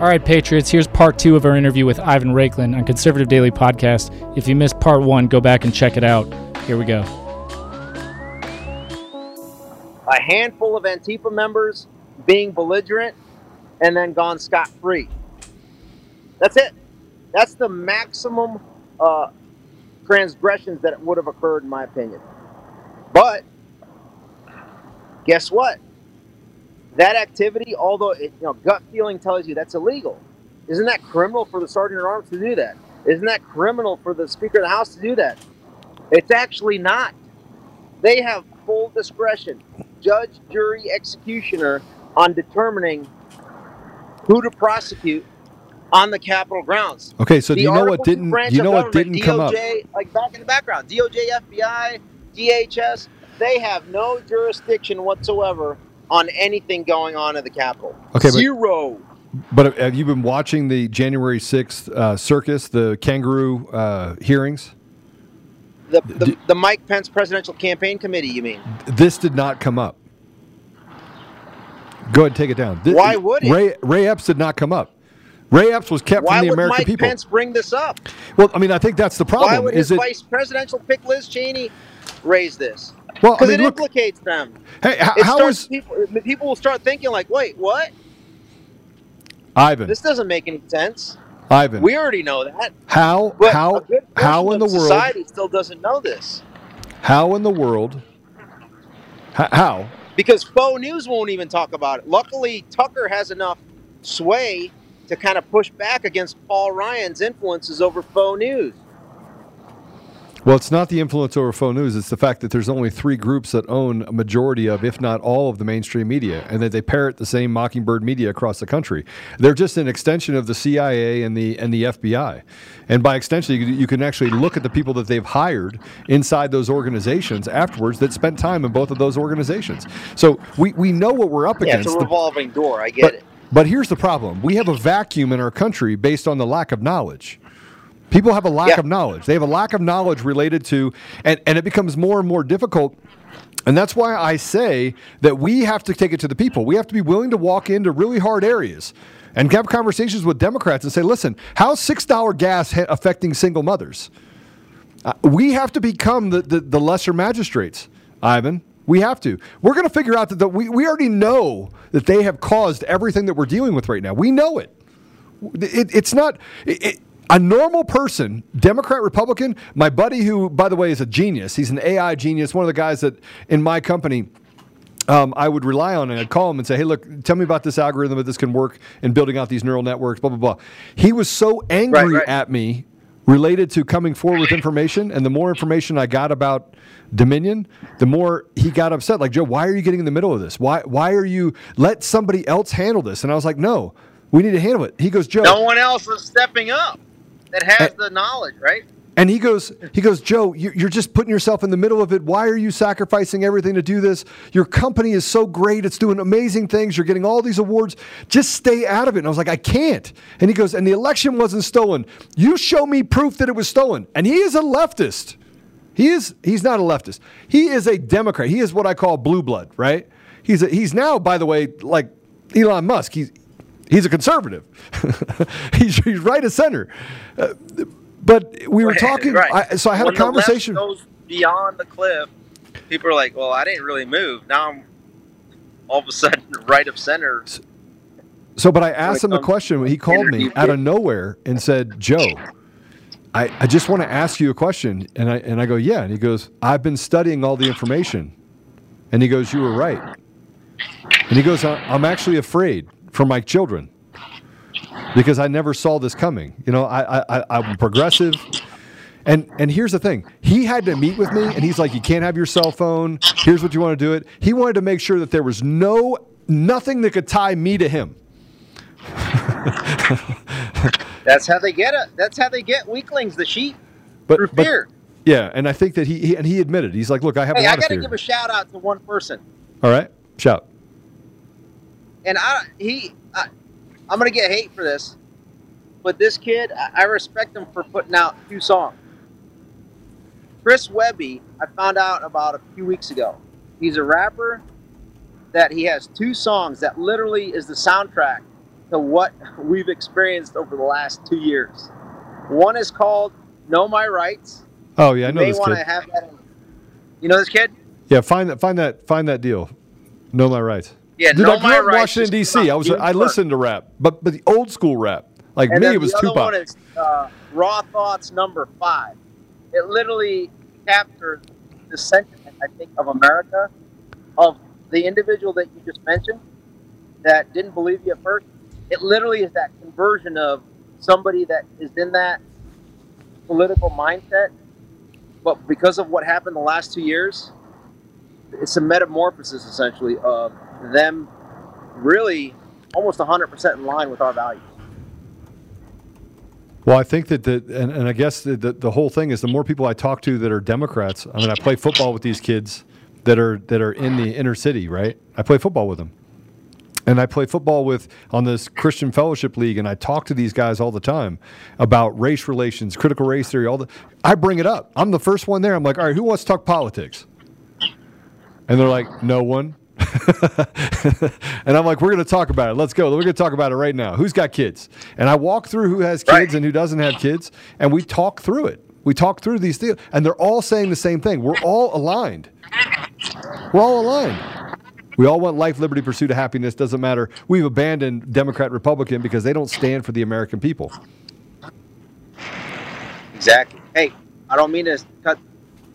All right, Patriots, here's part two of our interview with Ivan Raiklin on Conservative Daily Podcast. If you missed part one, go back and check it out. Here we go. A handful of Antifa members being belligerent and then gone scot free. That's it. That's the maximum uh, transgressions that would have occurred, in my opinion. But guess what? That activity, although it, you know, gut feeling tells you that's illegal, isn't that criminal for the sergeant at arms to do that? Isn't that criminal for the Speaker of the House to do that? It's actually not. They have full discretion, judge, jury, executioner, on determining who to prosecute on the Capitol grounds. Okay, so The do you know what didn't you know what didn't come up? Like back in the background, DOJ, FBI, DHS, they have no jurisdiction whatsoever on anything going on at the Capitol. Okay, but- Zero. But have you been watching the January 6th uh, circus, the kangaroo uh, hearings? The, the, the Mike Pence Presidential Campaign Committee, you mean? This did not come up. Go ahead and take it down. Thi- Why would it? Ray, Ray Epps did not come up. Ray Epps was kept Why from the would American Mike people. Why would Mike Pence bring this up? Well, I mean, I think that's the problem. Why would is his it? vice presidential pick Liz Cheney raise this? Well, I Because mean, it look- implicates them. Hey, h- It how starts is people? People will start thinking like, "Wait, what? Ivan? This doesn't make any sense." Ivan, We already know that. how But how how in the world society still doesn't know this how in the world h- how because faux news won't even talk about it. Luckily, Tucker has enough sway to kind of push back against Paul Ryan's influences over faux news. Well, it's not the influence over phone news. It's the fact that there's only three groups that own a majority of, if not all, of the mainstream media, and that they parrot the same Mockingbird media across the country. They're just an extension of the CIA and the and the FBI, and by extension, you, you can actually look at the people that they've hired inside those organizations afterwards that spent time in both of those organizations. So we, we know what we're up Yeah, against. it's a revolving door. I get but, it. but here's the problem: we have a vacuum in our country based on the lack of knowledge. People have a lack Yeah. of knowledge. They have a lack of knowledge related to, and, and it becomes more and more difficult. And that's why I say that we have to take it to the people. We have to be willing to walk into really hard areas and have conversations with Democrats and say, listen, how's $6 gas affecting single mothers? Uh, we have to become the, the, the lesser magistrates, Ivan. We have to. We're going to figure out that the, we, we already know that they have caused everything that we're dealing with right now. We know it. It, it's not it- a normal person, Democrat, Republican. My buddy, who by the way is a genius, he's an AI genius. One of the guys that in my company. Um, I would rely on and I'd call him and say, "Hey, look, tell me about this algorithm that this can work in building out these neural networks." Blah blah blah. He was so angry Right, right. at me related to coming forward with information, and the more information I got about Dominion, the more he got upset. Like Joe, why are you getting in the middle of this? Why why are you let somebody else handle this? And I was like, no, we need to handle it. He goes, Joe, No one else is stepping up that has the knowledge, right? And he goes, he goes, Joe, you- you're just putting yourself in the middle of it. Why are you sacrificing everything to do this? Your company is so great; it's doing amazing things. You're getting all these awards. Just stay out of it. And I was like, I can't. And he goes, and the election wasn't stolen. You show me proof that it was stolen. And he is a leftist. He is. He's not a leftist. He is a Democrat. He is what I call blue blood. Right. He's a, he's now, by the way, like Elon Musk. He's he's a conservative. he's, he's right of center. Uh, but we were talking. Right. I, so I had When a conversation. Goes beyond the cliff. People are like, "Well, I didn't really move. Now I'm all of a sudden right of center." So, but I asked him the question. He called me out of nowhere and said, "Joe, I, I just want to ask you a question." And I and I go, "Yeah." And he goes, "I've been studying all the information." And he goes, "You were right." And he goes, "I'm actually afraid for my children because I never saw this coming. You know, I, I, I I'm progressive." And and here's the thing. He had to meet with me and he's like, You can't have your cell phone. Here's what you want to do it. He wanted to make sure that there was no nothing that could tie me to him. That's how they get it. That's how they get weaklings, the sheep, But, through but- fear. yeah, and I think that he, he and he admitted he's like, look, I have a Hey, lot I got to give a shout out to one person, All right, shout. And I he I, I'm gonna get hate for this, but this kid, I, I respect him for putting out two songs. Chris Webby, I found out about a few weeks ago. He's a rapper that he has two songs that literally is the soundtrack to what we've experienced over the last two years. One is called Know My Rights. Oh yeah, I know this kid. have that. In, you know this kid? Yeah, find that, find that, find that deal. Know my rights. Yeah, Dude, I grew up in Washington D.C. I was I listened to rap, but but the old school rap. Like And me, it was the other Tupac. one is uh, Raw Thoughts number five. It literally captures the sentiment, I think, of America, of the individual that you just mentioned that didn't believe you at first. It literally is that conversion of somebody that is in that political mindset, but because of what happened the last two years, it's a metamorphosis essentially of them really almost 100% in line with our values. Well, I think that the and, and I guess the, the the whole thing is the more people I talk to that are Democrats. I mean, I play football with these kids that are that are in the inner city, right? I play football with them, and I play football with on this Christian Fellowship League, and I talk to these guys all the time about race relations, critical race theory. All the I bring it up. I'm the first one there. I'm like, all right, who wants to talk politics? And they're like, no one. and I'm like, we're going to talk about it. Let's go. We're going to talk about it right now. Who's got kids? And I walk through who has kids and who doesn't have kids, and we talk through it. We talk through these things, and they're all saying the same thing. We're all aligned. We're all aligned. We all want life, liberty, pursuit of happiness. Doesn't matter. We've abandoned Democrat, Republican because they don't stand for the American people. Exactly. Hey, I don't mean to cut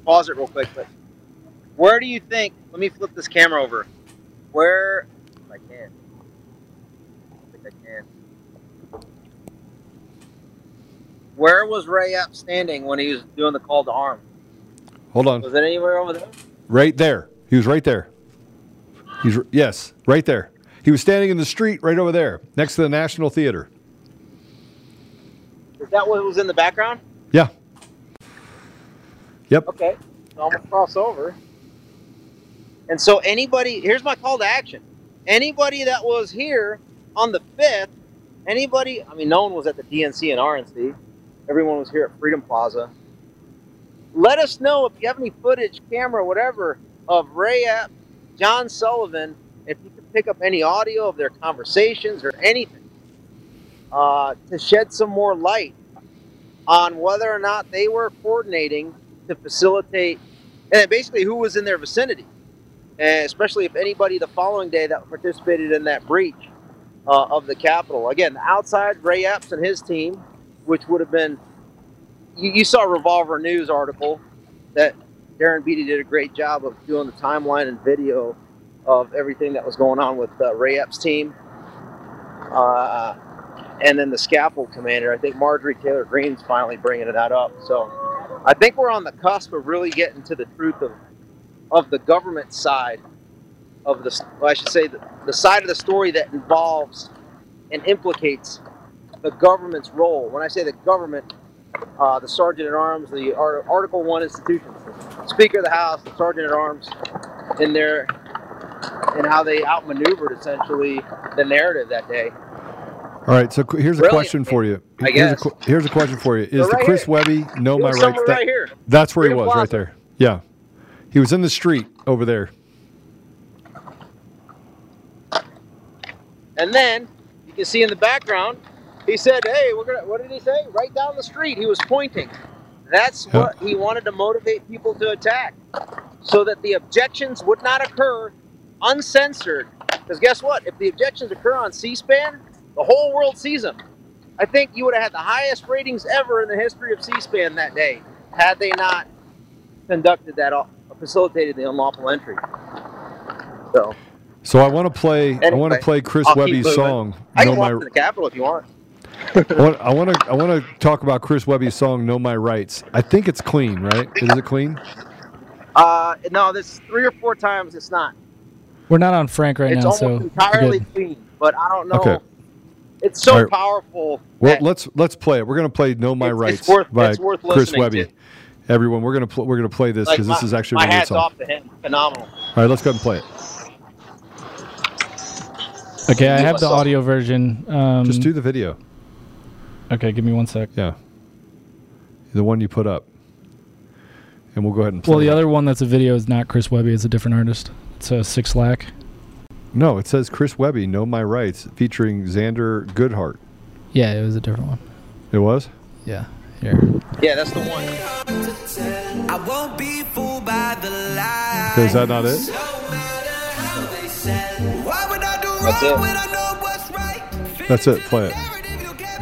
pause it real quick, but where do you think? Let me flip this camera over. Where? If I can. I think I can. Where was Ray Epps standing when he was doing the call to arms? Hold on. Was it anywhere over there? Right there. He was right there. He's yes, right there. He was standing in the street right over there, next to the National Theater. Is that what was in the background? Yeah. Yep. Okay. Gonna cross over. And so anybody here's my call to action. Anybody that was here on the fifth, anybody I mean no one was at the DNC and RNC. Everyone was here at Freedom Plaza. Let us know if you have any footage, camera, whatever, of Ray Epps, John Sullivan, if you can pick up any audio of their conversations or anything. Uh, to shed some more light on whether or not they were coordinating to facilitate, and basically who was in their vicinity, and especially if anybody the following day that participated in that breach uh, of the Capitol. Again, outside Ray Epps and his team, which would have been, you, you saw Revolver News article that Darren Beattie did a great job of doing the timeline and video of everything that was going on with uh, Ray Epps' team. Uh, and then the scaffold commander. I think Marjorie Taylor Greene's finally bringing that up. So I think we're on the cusp of really getting to the truth of of the government side of the. Well, I should say the, the side of the story that involves and implicates the government's role. When I say the government, uh, the sergeant at arms, the Ar- Article One institutions, the Speaker of the House, the sergeant at arms, in their and how they outmaneuvered essentially the narrative that day. All right. So here's a Brilliant. question for you. I here's. A, here's a question for you. Is So the Chris here. Webby know my rights? That- right here. That's where he was, right there. Yeah. He was in the street over there. And then you can see in the background, he said, "Hey, we're gonna." What did he say? Right down the street, he was pointing. That's Yeah. what he wanted to motivate people to attack, so that the objections would not occur uncensored. Because guess what? If the objections occur on C-SPAN, the whole world sees them. I think you would have had the highest ratings ever in the history of C-SPAN that day, had they not conducted that, facilitated the unlawful entry. So So I want to play. I want to play Chris I'll keep Webby's song. I know can walk my. to the Capitol if you want. I want- to. I want to talk about Chris Webby's song "Know My Rights." I think it's clean, right? Is it clean? Uh, no, this three or four times it's not. We're not on Frank right it's now, so entirely good. clean, but I don't know. Okay. It's so All right. powerful. Well, let's let's play it. We're going to play "Know My It's- Rights" it's worth- by it's worth Chris Webby. to. Everyone, we're going to pl- we're going to play this because my, this is actually my really good hats song. off to him. Phenomenal. All right, let's go ahead and play it. Okay, I have the audio version. Um, Just do the video. Okay, give me one sec. Yeah, the one you put up, and we'll go ahead and play. Well, the it. other one that's a video is not Chris Webby. It's a different artist. It's a Six Lack. No, it says Chris Webby, Know My Rights, featuring Xander Goodhart. Yeah, it was a different one. It was? Yeah. Here. Yeah, that's the one. I won't be fooled by the lies. Is that not it? Why would I do That's wrong it. when I know what's right? That's it. Play it. Narrative, you'll get.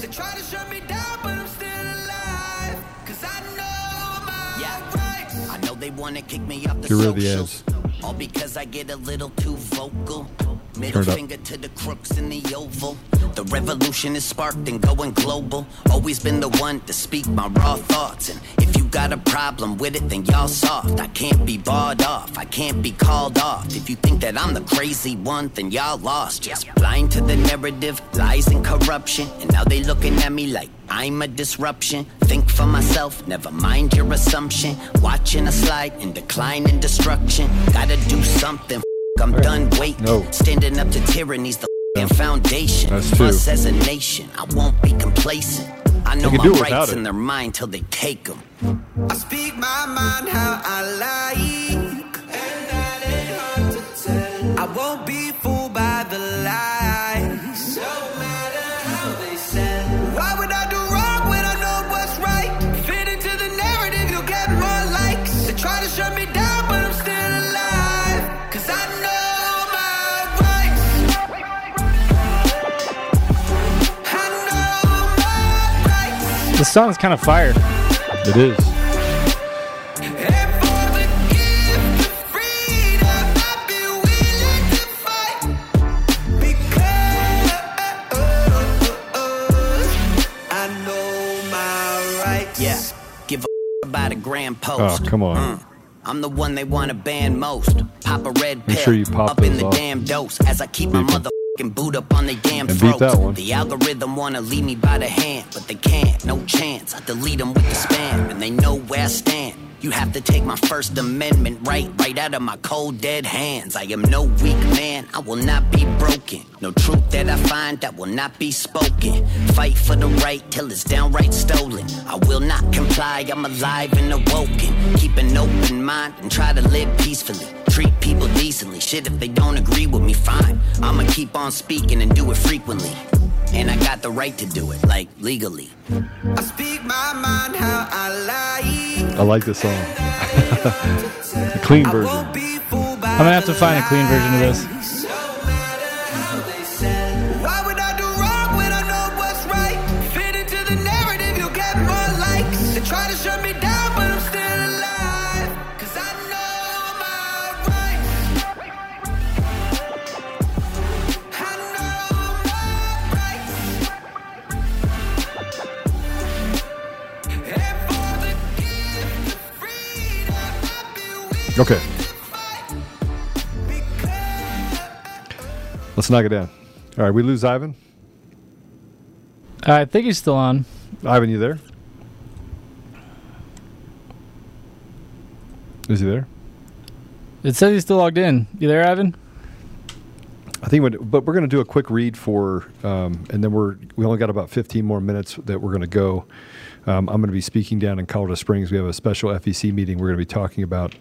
They try to shut me down, but I'm still alive. 'Cause I know my rights. I know they wanna kick me off the Get rid of the ads. All because I get a little too vocal. Middle Turn up. finger to the crooks in the oval. The revolution is sparked and going global. Always been the one to speak my raw thoughts. And if you got a problem with it, then y'all soft. I can't be barred off. I can't be called off. If you think that I'm the crazy one, then y'all lost. Just blind to the narrative, lies and corruption. And now they looking at me like I'm a disruption. Think for myself, never mind your assumption. Watching a slide and decline and destruction. Gotta do something. I'm done waiting. No. Standing up to tyranny's the f***ing foundation. That's two. Us as a nation, I won't be complacent. I know can my do without rights it. in their mind till they take them. I speak my mind how I like. Song's kind of fire. It is. And the gift of freedom, I'd be willing to fight. Because I know my rights. Yeah, give a about a grand post. Oh, come on. Mm. I'm the one they want to ban most. Pop a red pill Make sure you pop up in the off. damn dose as I keep my Beep 'em. boot up on they damn And beat that one. The algorithm wanna lead me by the hand, but they can't. No chance. I delete them with the spam, and they know where I stand. You have to take my First Amendment right, right out of my cold dead hands. I am no weak man. I will not be broken. No truth that I find that will not be spoken. Fight for the right till it's downright stolen. I will not comply. I'm alive and awoken. Keep an open mind and try to live peacefully. Treat people decently. Shit, if they don't agree with me, fine. I'ma keep on speaking and do it frequently. And I got the right to do it, like legally. I speak my mind how I like. I like this song. the clean version. I'm gonna have to find a clean version of this. Okay, to fight. Because let's knock it down. All right, we lose Ivan. I think he's still on. Ivan, you there? Is he there? It says he's still logged in. You there, Ivan? I think, what- but we're going to do a quick read for, um, and then we're we only got about 15 more minutes that we're going to go. Um, I'm going to be speaking down in Colorado Springs. We have a special FEC meeting. We're going to be talking about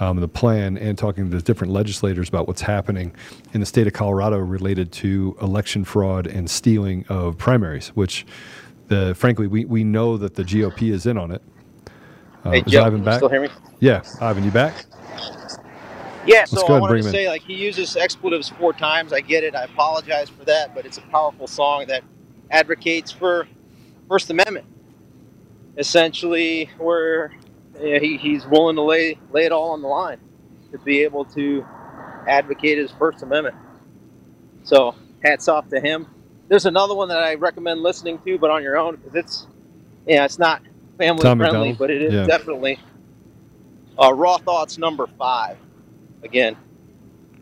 um, the plan and talking to the different legislators about what's happening in the state of Colorado related to election fraud and stealing of primaries. Which, the frankly, we, we know that the GOP is in on it. Uh, Hey, Joe, Ivan back? still hear me? Yeah, Ivan, you back? Yeah, so I wanted to in. say, like, he uses expletives four times. I get it. I apologize for that, but it's a powerful song that advocates for First Amendment. Essentially, where yeah, he, he's willing to lay lay it all on the line to be able to advocate his First Amendment. So, hats off to him. There's another one that I recommend listening to, but on your own because it's yeah, it's not family Tom friendly, MacDonald? but it is Yeah. definitely uh, Raw Thoughts number five again.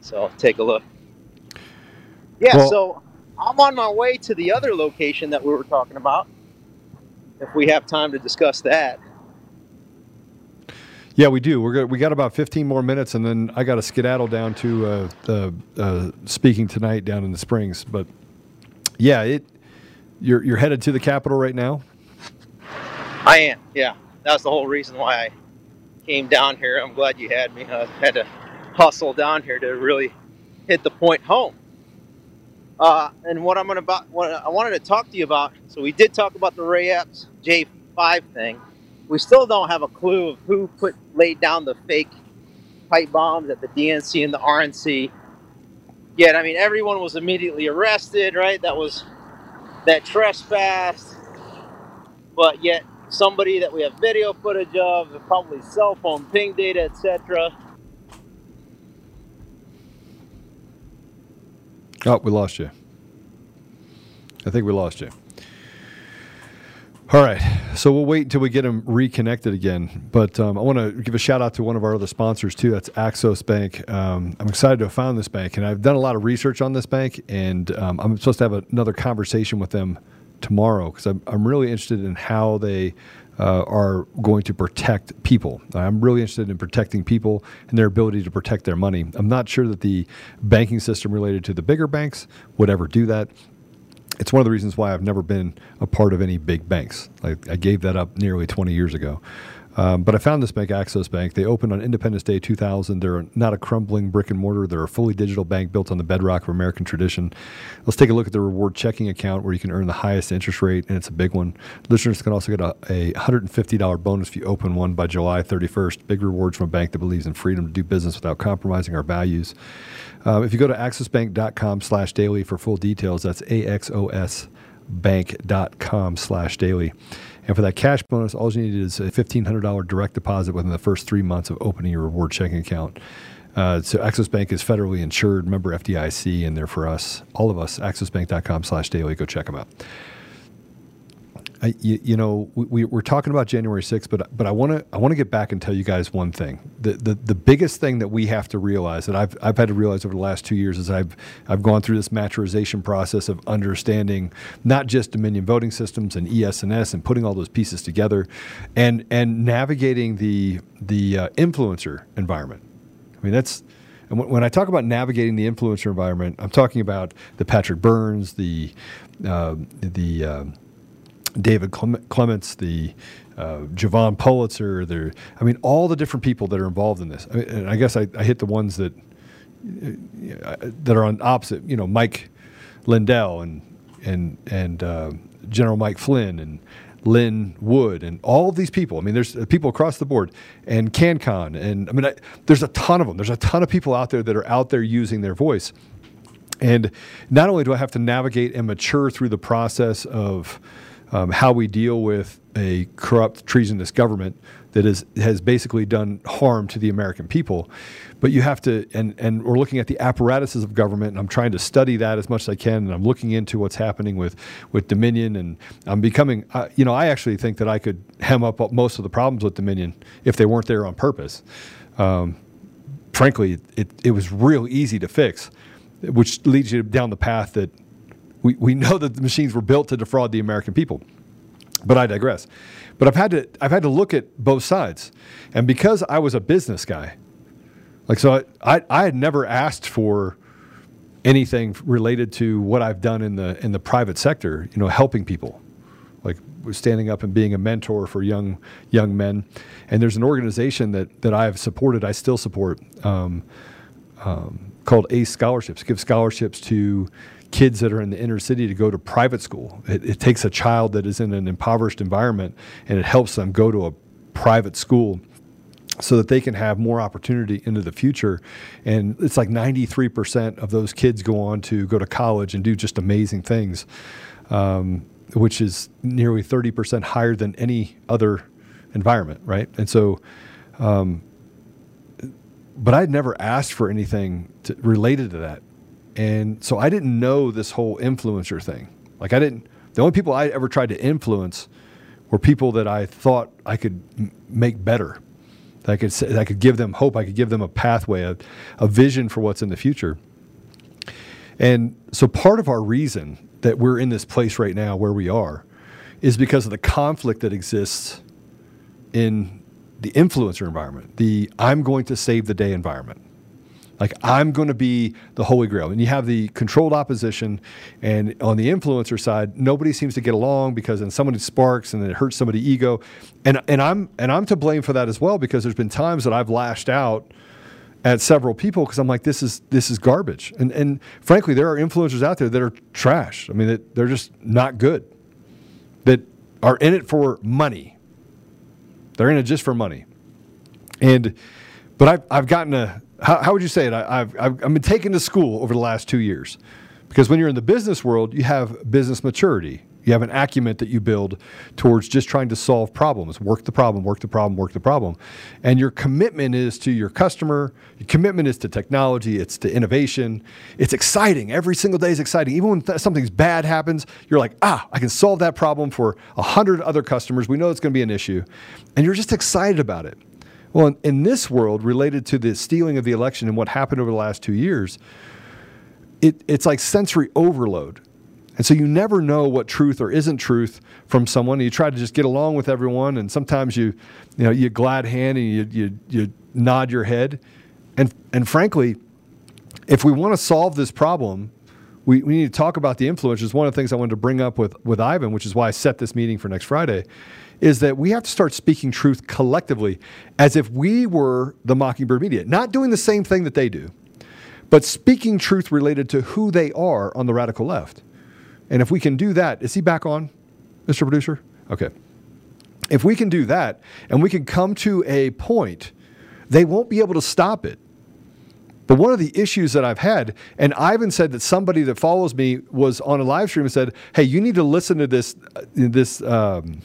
So take a look. Yeah, Well- so I'm on my way to the other location that we were talking about. If we have time to discuss that. Yeah, we do. We're. We got about 15 more minutes, and then I got to skedaddle down to uh, uh, uh, speaking tonight down in the Springs. But yeah, it you're you're headed to the Capitol right now. I am, yeah. That's the whole reason why I came down here. I'm glad you had me. I had to hustle down here to really hit the point home. Uh, and what I'm gonna about, what I wanted to talk to you about. So we did talk about the Ray Epps J5 thing. We still don't have a clue of who put laid down the fake pipe bombs at the DNC and the RNC. Yet, I mean, everyone was immediately arrested, right? That was that trespassed. But yet, somebody that we have video footage of, probably cell phone ping data, etc. Oh, we lost you. I think we lost you. All right. So we'll wait until we get them reconnected again. But um, I want to give a shout out to one of our other sponsors, too. That's Axos Bank. Um, I'm excited to have found this bank, and I've done a lot of research on this bank, and um, I'm supposed to have another conversation with them tomorrow because I'm, I'm really interested in how they uh, are going to protect people. I'm really interested in protecting people and their ability to protect their money. I'm not sure that the banking system related to the bigger banks would ever do that it's one of the reasons why I've never been a part of any big banks. I, I gave that up nearly 20 years ago. Um, but I found this bank, Axos Bank. They opened on Independence Day 2000. They're not a crumbling brick and mortar. They're a fully digital bank built on the bedrock of American tradition. Let's take a look at the reward checking account where you can earn the highest interest rate, and it's a big one. Listeners can also get a, a $150 bonus if you open one by July 31st. Big rewards from a bank that believes in freedom to do business without compromising our values. Uh, if you go to axosbank.com slash daily for full details, that's A-X-O-S bank.com slash daily. And for that cash bonus, all you need is a $1,500 direct deposit within the first three months of opening your reward checking account. Uh, so Axos Bank is federally insured, member FDIC, and they're for us, all of us, axosbank.com slash daily. Go check them out. I, you, you, know, we, we're talking about January 6th, but but I want to I want to get back and tell you guys one thing. The, the the biggest thing that we have to realize that I've I've had to realize over the last two years is I've I've gone through this maturization process of understanding not just Dominion voting systems and ES&S putting all those pieces together, and and navigating the the uh, influencer environment. I mean that's. And when I talk about navigating the influencer environment, I'm talking about the Patrick Byrnes, the uh, the uh, David Clements, the uh, Jovan Pulitzer. There, I mean, all the different people that are involved in this. I mean, and I guess I, I, hit the ones that uh, that are on opposite. You know, Mike Lindell and and and uh, General Mike Flynn and Lin Wood and all of these people. I mean, there's people across the board, and CanCon, and I mean, I, there's a ton of them. There's a ton of people out there that are out there using their voice. And not only do I have to navigate and mature through the process of um, how we deal with a corrupt, treasonous government that is, has basically done harm to the American people. But you have to, and, and we're looking at the apparatuses of government, and I'm trying to study that as much as I can, and I'm looking into what's happening with, with Dominion, and I'm becoming, uh, you know, I actually think that I could hem up most of the problems with Dominion if they weren't there on purpose. Um, frankly, it, it was real easy to fix, which leads you down the path that we, we know that the machines were built to defraud the American people. But I digress. But I've had to I've had to look at both sides, and because I was a business guy, like so, I I, I had never asked for anything related to what I've done in the in the private sector. You know, helping people, like standing up and being a mentor for young young men. And there's an organization that that I've supported. I still support. Um, um, called ACE scholarships. Give scholarships to kids that are in the inner city to go to private school. It, it, takes a child that is in an impoverished environment and it helps them go to a private school so that they can have more opportunity into the future. And it's like 93% of those kids go on to go to college and do just amazing things, um, which is nearly 30% higher than any other environment, right? And so, um, but I'd never asked for anything to, related to that and so I didn't know this whole influencer thing. Like I didn't. The only people I ever tried to influence were people that I thought I could make better. That I could say, that I could give them hope. I could give them a pathway, a, a vision for what's in the future. And so part of our reason that we're in this place right now where we are is because of the conflict that exists in the influencer environment, the I'm going to save the day environment. Like I'm going to be the holy grail. And you have the controlled opposition, and on the influencer side, nobody seems to get along because then somebody sparks and it hurts somebody's ego, and and I'm and I'm to blame for that as well because there's been times that I've lashed out at several people because I'm like, this is this is garbage. And and frankly, there are influencers out there that are trash. I mean, that they're just not good. That are in it for money. They're in it just for money. And but I've I've gotten a how, how would you say it? I, I've I've I've been taken to school over the last two years because when you're in the business world, you have business maturity. You have an acumen that you build towards just trying to solve problems, work the problem, work the problem, work the problem. And your commitment is to your customer, your commitment is to technology, it's to innovation. It's exciting. Every single day is exciting. Even when th- something's bad happens, you're like, ah, I can solve that problem for a hundred other customers. We know it's going to be an issue. And you're just excited about it. Well, in, this world, related to the stealing of the election and what happened over the last two years, it, it's like sensory overload. And so you never know what truth or isn't truth from someone. You try to just get along with everyone, and sometimes you, you know, you glad hand and you, you, you nod your head. And, and frankly, if we want to solve this problem, we, we need to talk about the influencers. One of the things I wanted to bring up with, with Ivan, which is why I set this meeting for next Friday, is that we have to start speaking truth collectively as if we were the Mockingbird media, not doing the same thing that they do, but speaking truth related to who they are on the radical left. And if we can do that, is he back on, Mr. Producer? Okay. If we can do that and we can come to a point, they won't be able to stop it. But one of the issues that I've had, and Ivan said that somebody that follows me was on a live stream and said, "Hey, you need to listen to this uh, this um,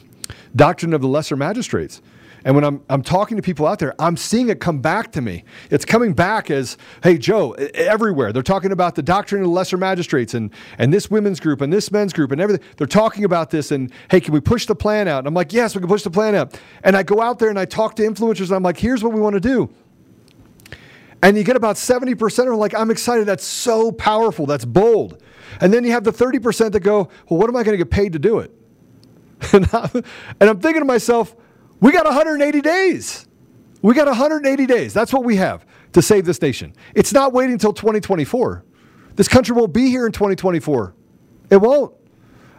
doctrine of the lesser magistrates." And when I'm, I'm talking to people out there, I'm seeing it come back to me. It's coming back as, hey, Joe, everywhere. They're talking about the doctrine of the lesser magistrates and, and this women's group and this men's group and everything. They're talking about this and, hey, can we push the plan out? And I'm like, yes, we can push the plan out. And I go out there and I talk to influencers and I'm like, here's what we want to do. And you get about 70% are like, I'm excited. That's so powerful. That's bold. And then you have the 30% that go, well, what am I going to get paid to do it? and, I'm thinking to myself, we got 180 days. We got 180 days. That's what we have to save this nation. It's not waiting until 2024. This country won't be here in 2024. It won't.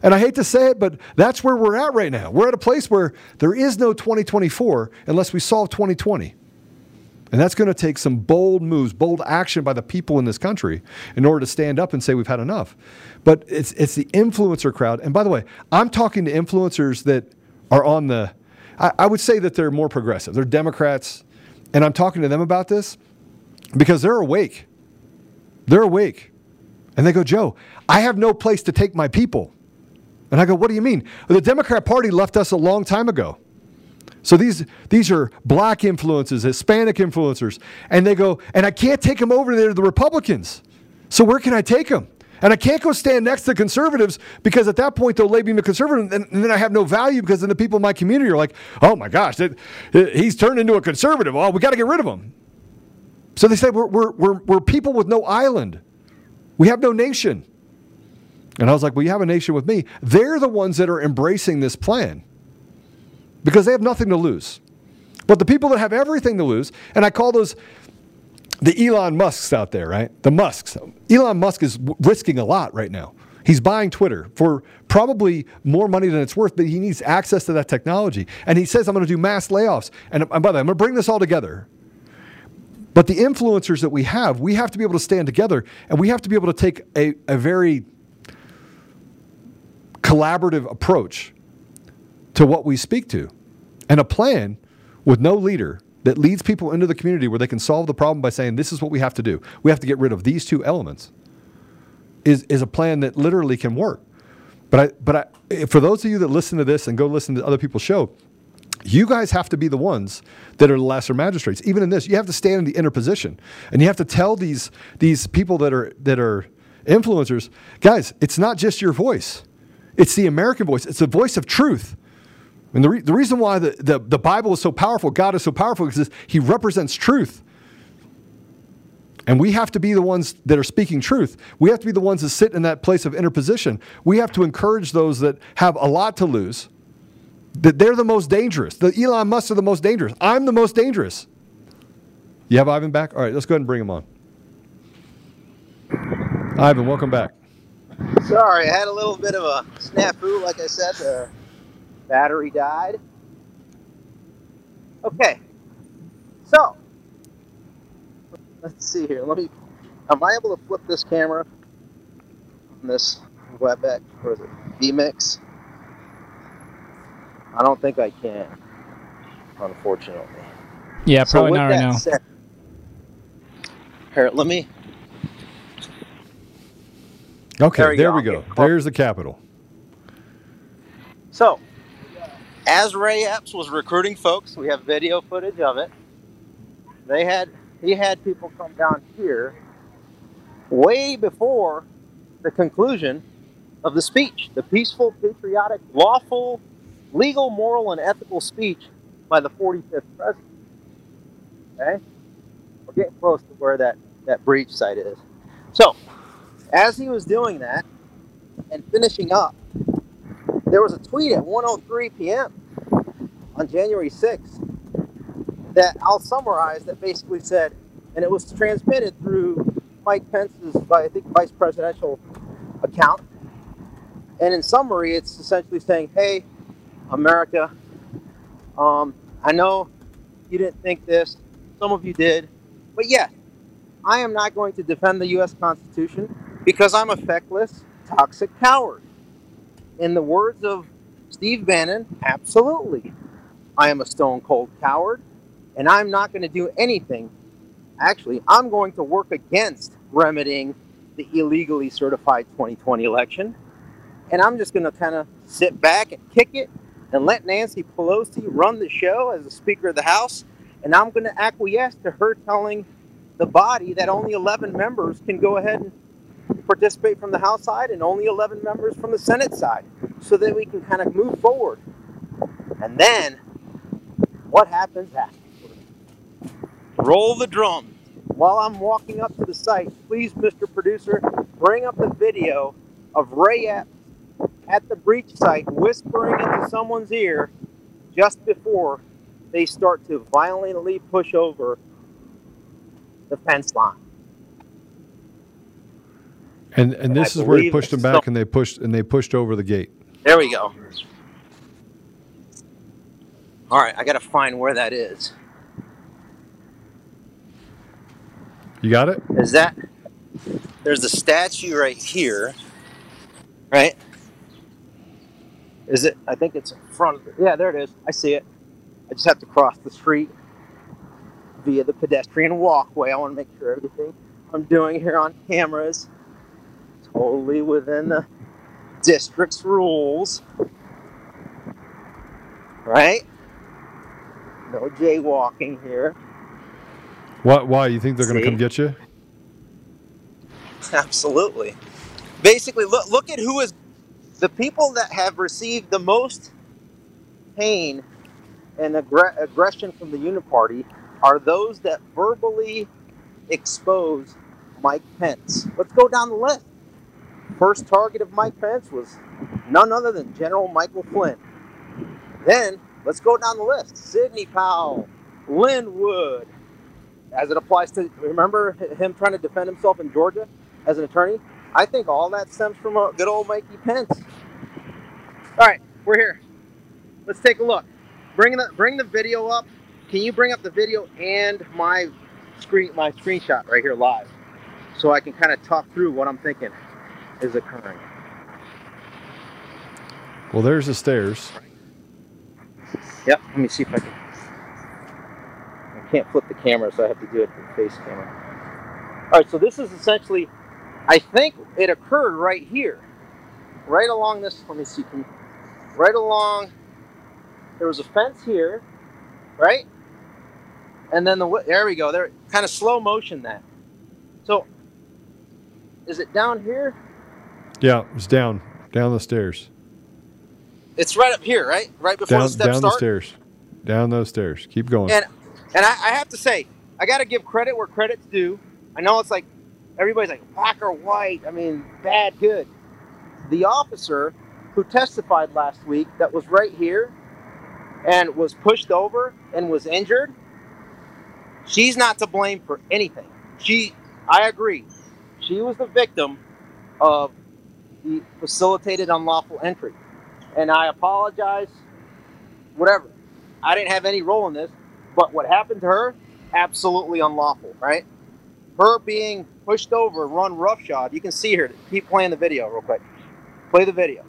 And I hate to say it, but that's where we're at right now. We're at a place where there is no 2024 unless we solve 2020. And that's going to take some bold moves, bold action by the people in this country in order to stand up and say we've had enough. But it's, it's the influencer crowd. And by the way, I'm talking to influencers that are on the I, I would say that they're more progressive. They're Democrats, and I'm talking to them about this because they're awake. They're awake. And they go, Joe, I have no place to take my people. And I go, what do you mean? The Democrat Party left us a long time ago. So these, these are black influences, Hispanic influencers. And they go, and I can't take them over there to the Republicans. So where can I take them? And I can't go stand next to conservatives because at that point they'll label me a conservative, and, and, then I have no value because then the people in my community are like, "Oh my gosh, he's turned into a conservative. Oh, we got to get rid of him." So they say we're, we're, we're, we're people with no island. We have no nation. And I was like, "Well, you have a nation with me." They're the ones that are embracing this plan because they have nothing to lose. But the people that have everything to lose, and I call those the Elon Musks out there, right? The Musks. Elon Musk is risking a lot right now. He's buying Twitter for probably more money than it's worth, but he needs access to that technology. And he says, I'm going to do mass layoffs. And, and by the way, I'm going to bring this all together. But the influencers that we have, we have to be able to stand together and we have to be able to take a, a very collaborative approach to what we speak to. And a plan with no leader that leads people into the community where they can solve the problem by saying, this is what we have to do. We have to get rid of these two elements is, is a plan that literally can work. But I, but I, for those of you that listen to this and go listen to other people's show, you guys have to be the ones that are the lesser magistrates. Even in this, you have to stand in the inner position and you have to tell these these people that are that are influencers, guys, it's not just your voice; it's the American voice. It's the voice of truth. And the, re- the reason why the, the, the Bible is so powerful, God is so powerful, is He represents truth. And we have to be the ones that are speaking truth. We have to be the ones that sit in that place of interposition. We have to encourage those that have a lot to lose, that they're the most dangerous. The Elon Musk are the most dangerous. I'm the most dangerous. You have Ivan back? All right, let's go ahead and bring him on. Ivan, welcome back. Sorry, I had a little bit of a snafu, like I said. Uh, Battery died. Okay. So, let's see here. Let me. Am I able to flip this camera on this WebEx or is it vMix? I don't think I can, unfortunately. Yeah, probably with not right now. said- here, let me. Okay, There there, we we go. go. Okay, close. There's the Capitol. So, as Ray Epps was recruiting folks, we have video footage of it. They had he had people come down here way before the conclusion of the speech, the peaceful, patriotic, lawful, legal, moral, and ethical speech by the 45th president. Okay, we're getting close to where that that breach site is. So, as he was doing that and finishing up there was a tweet at 1:03 p.m. on January 6th that I'll summarize that basically said, and it was transmitted through Mike Pence's, I think, vice presidential account. And in summary, it's essentially saying, "Hey, America, um, I know you didn't think this. Some of you did, but yes, I am not going to defend the U.S. Constitution because I'm a feckless, toxic coward." In the words of Steve Bannon, absolutely. I am a stone cold coward, and I'm not going to do anything. Actually, I'm going to work against remedying the illegally certified 2020 election. And I'm just going to kind of sit back and kick it and let Nancy Pelosi run the show as the Speaker of the House. And I'm going to acquiesce to her telling the body that only 11 members can go ahead and participate from the House side and only 11 members from the Senate side so that we can kind of move forward. And then what happens after? Roll the drums. While I'm walking up to the site, please, Mr. Producer, bring up the video of Ray Epps at the breach site whispering into someone's ear just before they start to violently push over the fence line. And and this I is where he pushed them back still- and they pushed and they pushed over the gate. There we go. All right, I got to find where that is. You got it? Is that there's the statue right here, right? Is it? I think it's in front of it. Yeah, there it is. I see it. I just have to cross the street via the pedestrian walkway. I want to make sure everything I'm doing here on camera is totally within the district's rules. Right? No jaywalking here. What? Why you think they're going to come get you? Absolutely. Basically, look look at who is the people that have received the most pain and aggr- aggression from the Uniparty are those that verbally expose Mike Pence. Let's go down the list. First target of Mike Pence was none other than General Michael Flynn. Then let's go down the list. Sidney Powell, Lin Wood, as it applies to remember him trying to defend himself in Georgia as an attorney. I think all that stems from a good old Mikey Pence. All right, we're here. Let's take a look. Bring the bring the video up. Can you bring up the video and my screen my screenshot right here live, so I can kind of talk through what I'm thinking is occurring. Well, there's the stairs. Yep. Let me see if I can. I can't flip the camera, so I have to do it with face camera. All right. So this is essentially, I think it occurred right here, right along this. Let me see. Can, right along. There was a fence here, right? And then the there we go. There, kind of slow motion that. So, is it down here? Yeah, it's down, down the stairs, It's right up here, right? Right before down, the steps down the stairs, down those stairs. Keep going. And and I, I have to say, I got to give credit where credit's due. I know it's like everybody's like black or white. I mean, bad, good. The officer who testified last week that was right here and was pushed over and was injured. She's not to blame for anything. She, I agree, she was the victim of the facilitated unlawful entry, and I apologize. Whatever. I didn't have any role in this. But what happened to her, absolutely unlawful, right? her being pushed over, run roughshod. You can see her. Keep playing the video real quick. Play the video.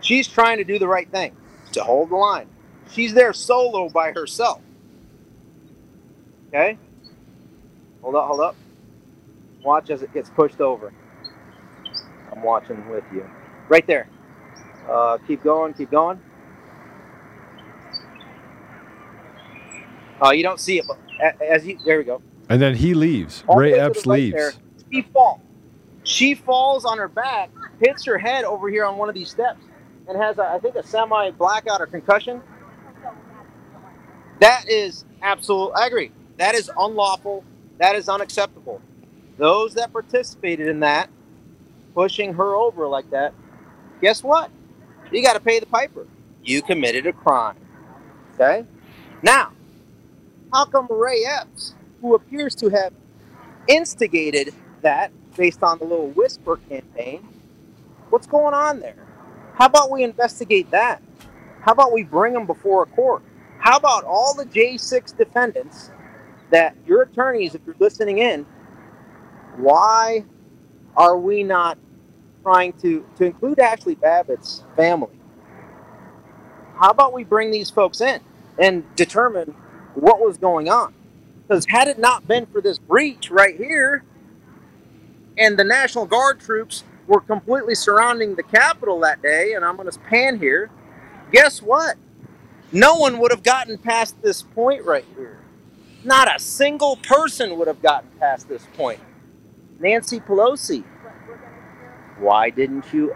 She's trying to do the right thing to hold the line. She's there solo by herself. Okay? Hold up, hold up. Watch as it gets pushed over. I'm watching with you. Right there. Uh, keep going, keep going. Oh, you don't see it, but as you, there we go. And then he leaves. All Ray Epps the right leaves. there, She falls. She falls on her back, hits her head over here on one of these steps, and has, a, I think, a semi blackout or concussion. That is absolute. I agree. That is unlawful. That is unacceptable. Those that participated in that, pushing her over like that, guess what? You got to pay the piper. You committed a crime. Okay. Now, how come Ray Epps, who appears to have instigated that based on the little whisper campaign, what's going on there? How about we investigate that? How about we bring them before a court? How about all the J6 defendants that your attorneys, if you're listening in, why are we not trying to, to include Ashley Babbitt's family? How about we bring these folks in and determine what was going on? Because had it not been for this breach right here, and the National Guard troops were completely surrounding the Capitol that day, and I'm going to pan here, guess what? No one would have gotten past this point right here. Not a single person would have gotten past this point. Nancy Pelosi, why didn't you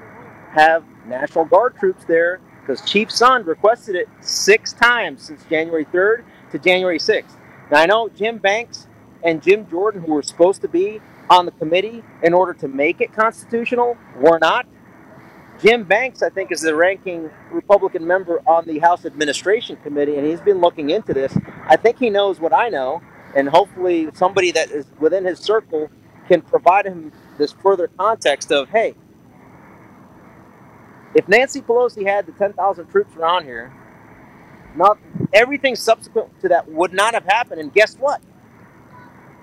have National Guard troops there? Because Chief Sund requested it six times since January 3rd to January 6th. Now, I know Jim Banks and Jim Jordan, who were supposed to be on the committee in order to make it constitutional, were not. Jim Banks, I think, is the ranking Republican member on the House Administration Committee, and he's been looking into this. I think he knows what I know, and hopefully, somebody that is within his circle can provide him this further context of hey, if Nancy Pelosi had the 10,000 troops around here, not everything subsequent to that would not have happened. And guess what?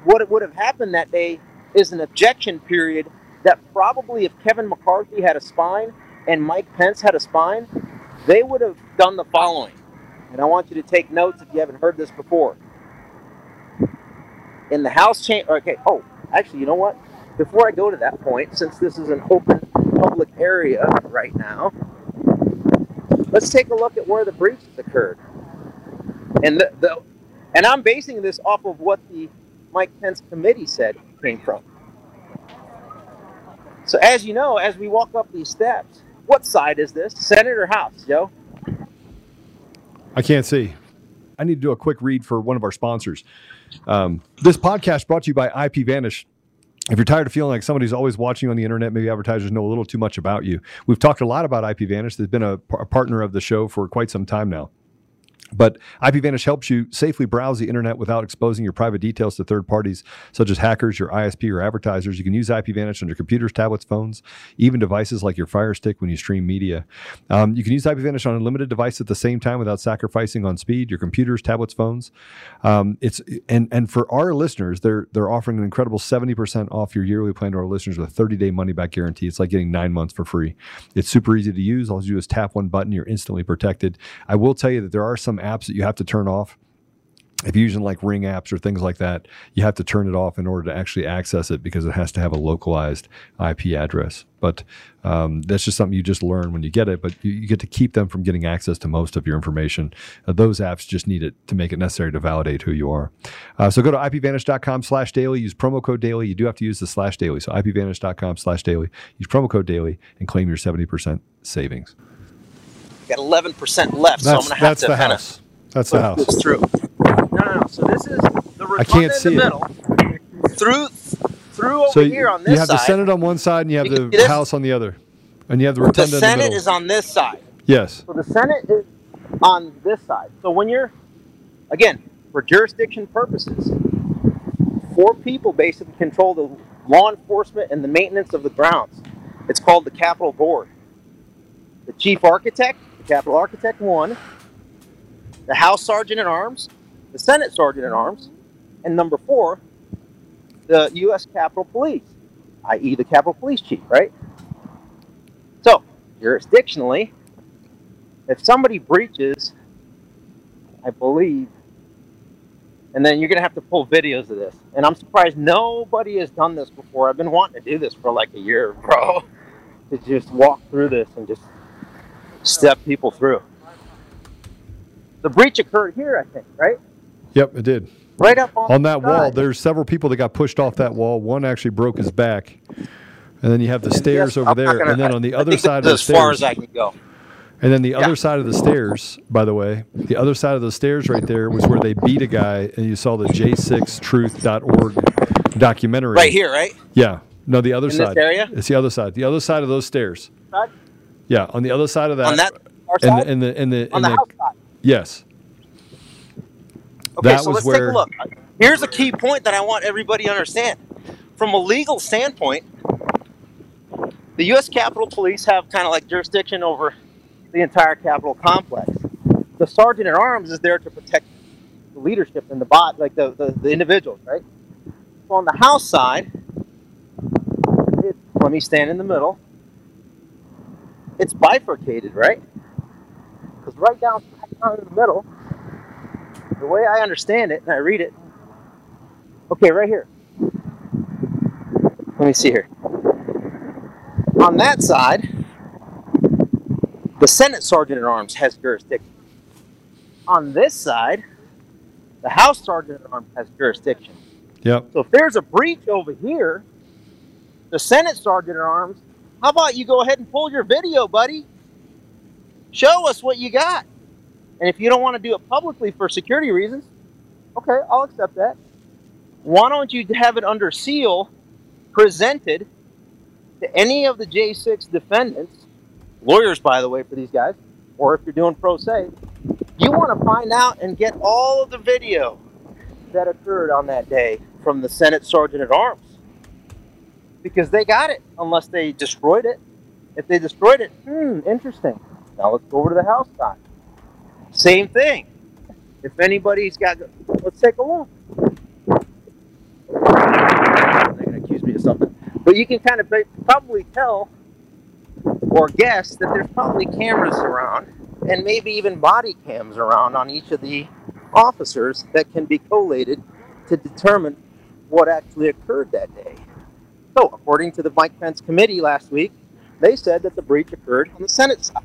What would have happened that day is an objection period that probably if Kevin McCarthy had a spine and Mike Pence had a spine, they would have done the following. And I want you to take notes if you haven't heard this before. In the House chamber, okay, oh, actually, you know what? Before I go to that point, since this is an open public area right now, let's take a look at where the breaches occurred. And the, the and I'm basing this off of what the Mike Pence committee said came from. So as you know, as we walk up these steps, what side is this? Senate or House, Joe? I can't see. I need to do a quick read for one of our sponsors. Um, this podcast brought to you by IPVanish. If you're tired of feeling like somebody's always watching you on the internet, maybe advertisers know a little too much about you. We've talked a lot about IPVanish. They've been a, a partner of the show for quite some time now. But IPVanish helps you safely browse the internet without exposing your private details to third parties such as hackers, your ISP, or advertisers. You can use IPVanish on your computers, tablets, phones, even devices like your Fire Stick when you stream media. Um, you can use IPVanish on unlimited devices at the same time without sacrificing on speed. Your computers, tablets, phones. Um, it's and and for our listeners, they're they're offering an incredible seventy percent off your yearly plan to our listeners with a thirty day money back guarantee. It's like getting nine months for free. It's super easy to use. All you do is tap one button. You're instantly protected. I will tell you that there are some apps that you have to turn off. If you're using like Ring apps or things like that, you have to turn it off in order to actually access it because it has to have a localized IP address. But um, that's just something you just learn when you get it. But you, you get to keep them from getting access to most of your information. Uh, those apps just need it to make it necessary to validate who you are. Uh, so go to ipvanish.com slash daily. Use promo code daily. You do have to use the slash daily. So ipvanish.com slash daily. Use promo code daily and claim your 70% savings. Got 11% left, so I'm going to have that's to the kind house. That's the house. It's true. No, no, no. So this is the rotunda can't in see the it. middle. Through, through over So you, here on you have side. the Senate on one side and you have You the? House on the other. And you have the the rotunda in the Senate middle. is on this side. yes. So the Senate is on this side. So when you're, again, for jurisdiction purposes, four people basically control the law enforcement and the maintenance of the grounds. It's called the Capitol Board. The chief architect, the Capitol Architect one, the House Sergeant at Arms, the Senate Sergeant at Arms, and number four, the U.S. Capitol Police, i.e., the Capitol Police Chief, right? So, jurisdictionally, if somebody breaches, I believe, and then you're going to have to pull videos of this. And I'm surprised nobody has done this before. I've been wanting to do this for like a year, bro, to just walk through this and just step people through. The breach occurred here, I think, right? Yep, it did. Right up on, On that the wall, there's several people that got pushed off that wall. One actually broke his back. And then you have the stairs Yes, over I'm there. gonna- and then on the I other side of the is as far stairs. as I can go. And then the Yeah. other side of the stairs, by the way, the other side of the stairs right there was where they beat a guy, and you saw the j6truth.org documentary. Right here, right? Yeah. No, the other In this side. area? It's the other side. The other side of those stairs. Side? Yeah, on the other side of that. On that our and side? the, and the and the on the the- house side. yes. Okay, That so let's take a look. Here's a key point that I want everybody to understand. From a legal standpoint, the U.S. Capitol Police have kind of like jurisdiction over the entire Capitol complex. The sergeant at arms is there to protect the leadership and the bot, like the, the, the individuals, right? So on the House side, it, let me stand in the middle. It's bifurcated, right? Because right down, right down in the middle, the way I understand it and I read it. Okay, right here. Let me see here. On that side, the Senate Sergeant at Arms has jurisdiction. On this side, the House Sergeant at Arms has jurisdiction. Yep. So if there's a breach over here, the Senate Sergeant at Arms, how about you go ahead and pull your video, buddy? Show us what you got. And if you don't want to do it publicly for security reasons, okay, I'll accept that. Why don't you have it under seal, presented to any of the J6 defendants, lawyers, by the way, for these guys, or if you're doing pro se, you want to find out and get all of the video that occurred on that day from the Senate Sergeant at Arms. Because they got it, unless they destroyed it. If they destroyed it, hmm, interesting. Now let's go over to the House side. Same thing. If anybody's got, let's take a look. They're to accuse me of something. But you can kind of probably tell or guess that there's probably cameras around and maybe even body cams around on each of the officers that can be collated to determine what actually occurred that day. So, according to the Mike Pence committee last week, they said that the breach occurred on the Senate side.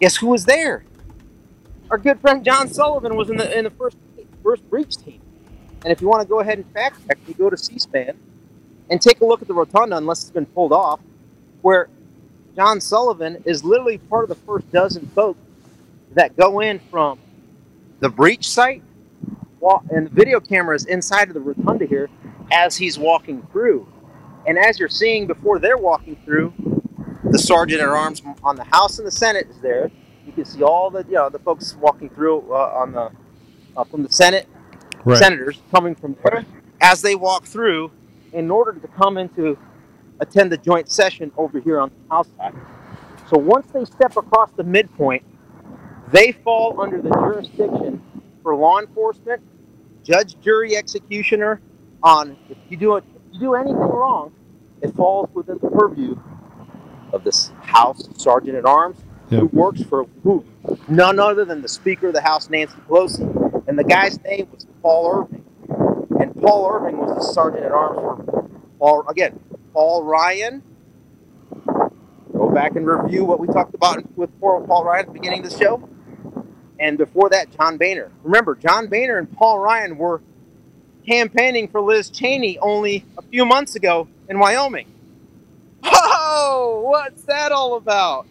Guess who was there? Our good friend John Sullivan was in the in the first first breach team. And if you want to go ahead and fact check, you go to C-SPAN and take a look at the rotunda, unless it's been pulled off, where John Sullivan is literally part of the first dozen folks that go in from the breach site, and the video camera is inside of the rotunda here as he's walking through. And as you're seeing before they're walking through, the sergeant at arms on the House and the Senate is there. You can see all the you know the folks walking through uh, on the uh, from the Senate Right. senators coming from there as they walk through in order to come into attend the joint session over here on the House side. So once they step across the midpoint, they fall under the jurisdiction for law enforcement, judge, jury, executioner. On if you do it, you do anything wrong, it falls within the purview of this House Sergeant at Arms who works for who? None other than the Speaker of the House, Nancy Pelosi. And the guy's name was Paul Irving. And Paul Irving was the Sergeant at Arms for Paul again, Paul Ryan. Go back and review what we talked about with Paul Paul Ryan at the beginning of the show. And before that, John Boehner. Remember, John Boehner and Paul Ryan were campaigning for Liz Cheney only a few months ago in Wyoming. Oh, what's that all about?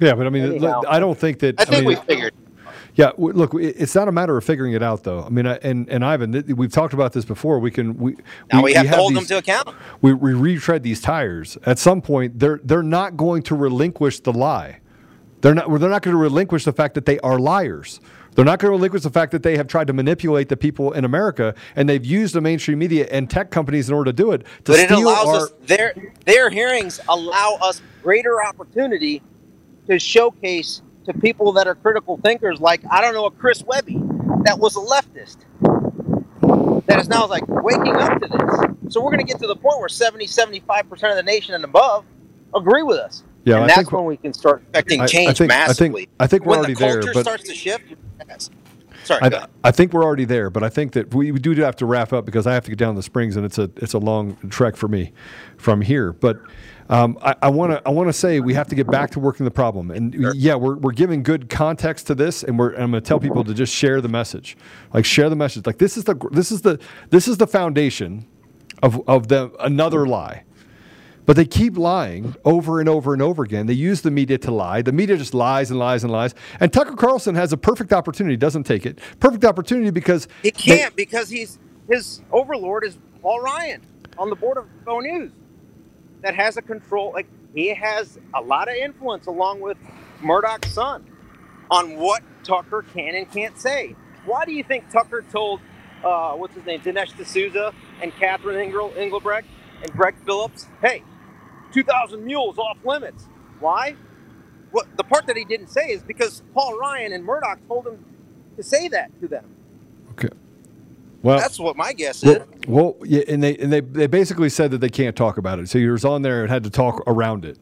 Yeah, but I mean, Anyhow. look, I don't think that. I think mean, we figured. Yeah, look, it's not a matter of figuring it out, though. I mean, and and Ivan, we've talked about this before. We can we Now we, have to hold these- them to account. we, we retread these tires. At some point, they're they're not going to relinquish the lie. They're not. They're not going to relinquish the fact that they are liars. They're not going to relinquish the fact that they have tried to manipulate the people in America, and they've used the mainstream media and tech companies in order to do it to But it allows our. us their their hearings allow us greater opportunity to showcase to people that are critical thinkers, like I don't know, a Chris Webby that was a leftist. that is now like waking up to this. So we're going to get to the point where 70, 75 percent of the nation and above agree with us. Yeah, and I that's think- when we can start affecting I- I change think- I think- massively. I think we're when already the there, culture but- starts to shift. yes. Sorry, I. I think we're already there, but I think that we, we do have to wrap up because I have to get down to the springs and it's a it's a long trek for me from here. But um, I want to I want to say we have to get back to working the problem. And yeah, we're, we're giving good context to this, and we're and I'm going to tell people to just share the message, like share the message. Like this is the this is the this is the foundation of of the another lie. But they keep lying over and over and over again. They use the media to lie. The media just lies and lies and lies. And Tucker Carlson has a perfect opportunity, doesn't take it. Perfect opportunity because He can't because he's his overlord is Paul Ryan on the board of Go News that has a control. Like he has a lot of influence along with Murdoch's son on what Tucker can and can't say. Why do you think Tucker told uh, what's his name Dinesh D'Souza and Catherine Engel, Engelbrecht and Greg Phillips, hey, 2,000 mules off limits? Why? What the part that he didn't say is because Paul Ryan and Murdoch told him to say that to them. okay. Well, That's what my guess is. well, well, yeah, and they and they they basically said that they can't talk about it. So he was on there and had to talk around it.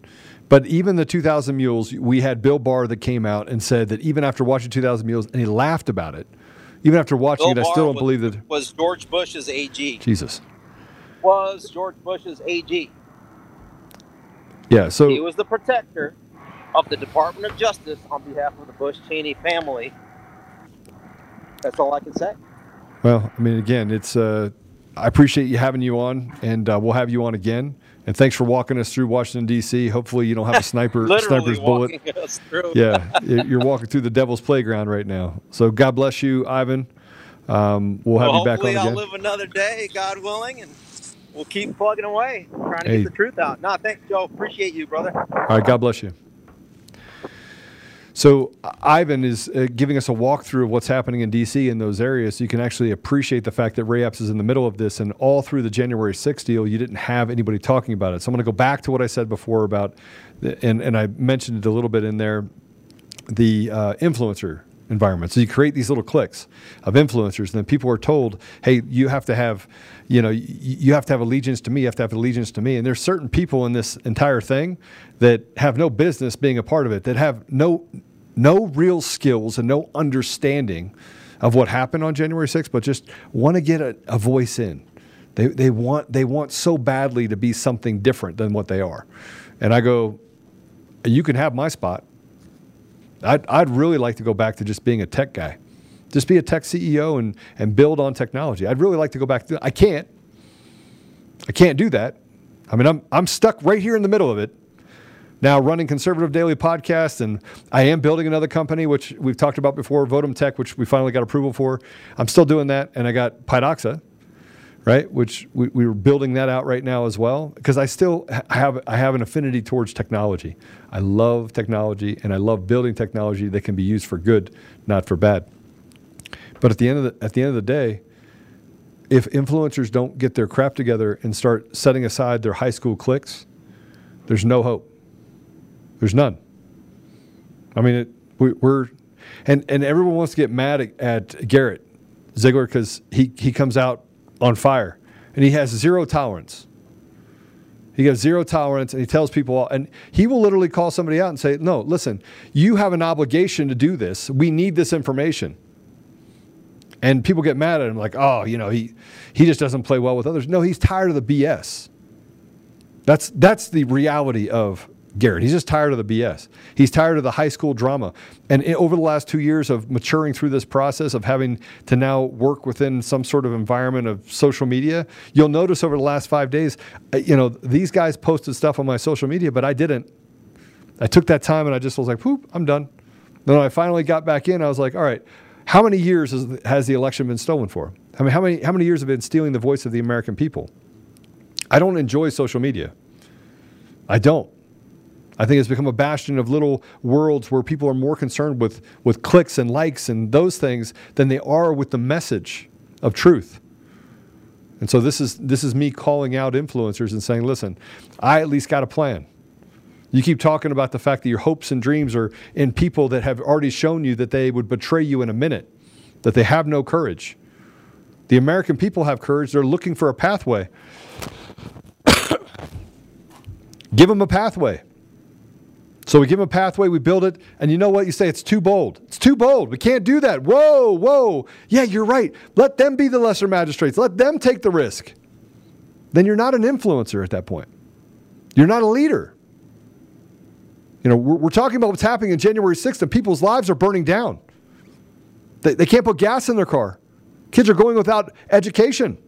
But even the 2,000 Mules, we had Bill Barr that came out and said that even after watching 2,000 Mules, and he laughed about it. Even after watching Bill it, I still don't was, believe that. was George Bush's AG. Jesus. Was George Bush's AG. Yeah. So He was the protector of the Department of Justice on behalf of the Bush Cheney family. That's all I can say. Well, I mean, again, it's. Uh, I appreciate you having you on, and uh, we'll have you on again. And thanks for walking us through Washington D.C. Hopefully, you don't have a sniper sniper's bullet. walking us through. Yeah, you're walking through the devil's playground right now. So God bless you, Ivan. Um, we'll have Well, you back on hopefully I'll live another day, God willing, and we'll keep plugging away, trying to Hey. get the truth out. No, thanks, Joe. Appreciate you, brother. All right, God bless you. So Ivan is uh, giving us a walkthrough of what's happening in D.C. in those areas, so you can actually appreciate the fact that Ray Epps is in the middle of this, and all through the January 6th deal, you didn't have anybody talking about it. So I'm going to go back to what I said before about, the, and and I mentioned it a little bit in there, the uh, influencer environment. So you create these little cliques of influencers, and then people are told, "Hey, you have to have, you know, you have to have allegiance to me. You have to have allegiance to me." And there's certain people in this entire thing that have no business being a part of it. That have no no real skills and no understanding of what happened on January 6th, but just want to get a, a voice in. They, they want they want so badly to be something different than what they are. And I go, you can have my spot. I'd, I'd really like to go back to just being a tech guy, just be a tech CEO and, and build on technology. I'd really like to go back to I can't. I can't do that. I mean, I'm, I'm stuck right here in the middle of it. Now running Conservative Daily Podcast, and I am building another company, which we've talked about before, Votum Tech, which we finally got approval for. I'm still doing that, and I got Pydoxa, right? Which we, we were building that out right now as well, because I still have I have an affinity towards technology. I love technology, and I love building technology that can be used for good, not for bad. But at the end of the at the end of the day, if influencers don't get their crap together and start setting aside their high school cliques, there's no hope. There's none. I mean, it, we, we're and and everyone wants to get mad at, at Garrett Ziegler because he he comes out on fire and he has zero tolerance. He has zero tolerance and he tells people, and he will literally call somebody out and say, No, listen, you have an obligation to do this. We need this information. And people get mad at him, like, oh, you know, he, he just doesn't play well with others. No, he's tired of the BS. That's, that's the reality of Garrett. He's just tired of the BS. He's tired of the high school drama. And over the last two years of maturing through this process of having to now work within some sort of environment of social media, you'll notice over the last five days, uh, you know, these guys posted stuff on my social media, but I didn't. I took that time and I just was like, whoop, I'm done. Then I finally got back in, I was like, all right, how many years has the election been stolen for? I mean, how many, how many years have been stealing the voice of the American people? I don't enjoy social media. I don't. I think it's become a bastion of little worlds where people are more concerned with, with clicks and likes and those things than they are with the message of truth. And so this is this is me calling out influencers and saying, listen, I at least got a plan. You keep talking about the fact that your hopes and dreams are in people that have already shown you that they would betray you in a minute, that they have no courage. The American people have courage. They're looking for a pathway. give them a pathway. So we give them a pathway, we build it, and you know what? You say it's too bold. It's too bold. We can't do that. Whoa, whoa. Yeah, you're right. Let them be the lesser magistrates. Let them take the risk. Then you're not an influencer at that point. You're not a leader. You know, we're, we're talking about what's happening in January 6th, and people's lives are burning down. They, they can't put gas in their car. Kids are going without education.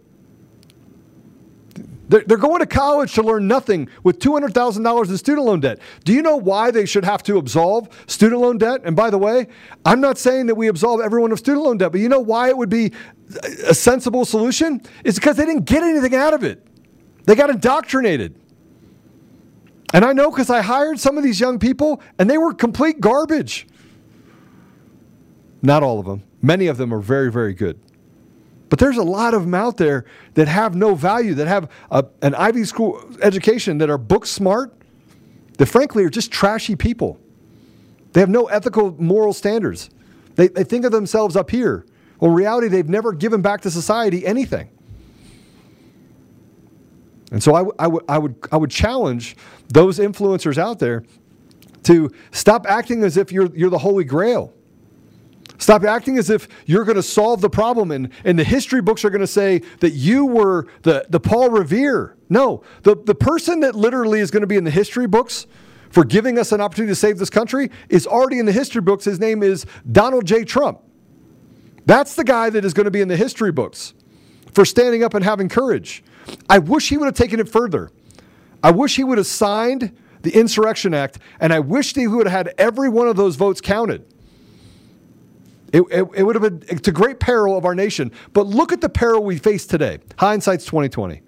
They're, they're going to college to learn nothing with $200,000 in student loan debt. Do you know why they should have to absolve student loan debt? And by the way, I'm not saying that we absolve everyone of student loan debt, but you know why it would be a sensible solution? It's because they didn't get anything out of it. They got indoctrinated. And I know because I hired some of these young people and they were complete garbage. Not all of them. Many of them are very, very good. But there's a lot of them out there that have no value, that have a, an Ivy School education, that are book smart, that frankly are just trashy people. They have no ethical, moral standards. They, they think of themselves up here. Well, in reality, they've never given back to society anything. And so I, w- I, w- I, would, I would challenge those influencers out there to stop acting as if you're, you're the Holy Grail. Stop acting as if you're going to solve the problem and, and the history books are going to say that you were the, the Paul Revere. No, the, the person that literally is going to be in the history books for giving us an opportunity to save this country is already in the history books. His name is Donald J. Trump. That's the guy that is going to be in the history books for standing up and having courage. I wish he would have taken it further. I wish he would have signed the Insurrection Act, and I wish he would have had every one of those votes counted. It, it, it, would have been to great peril of our nation. But look at the peril we face today. Hindsight's 2020.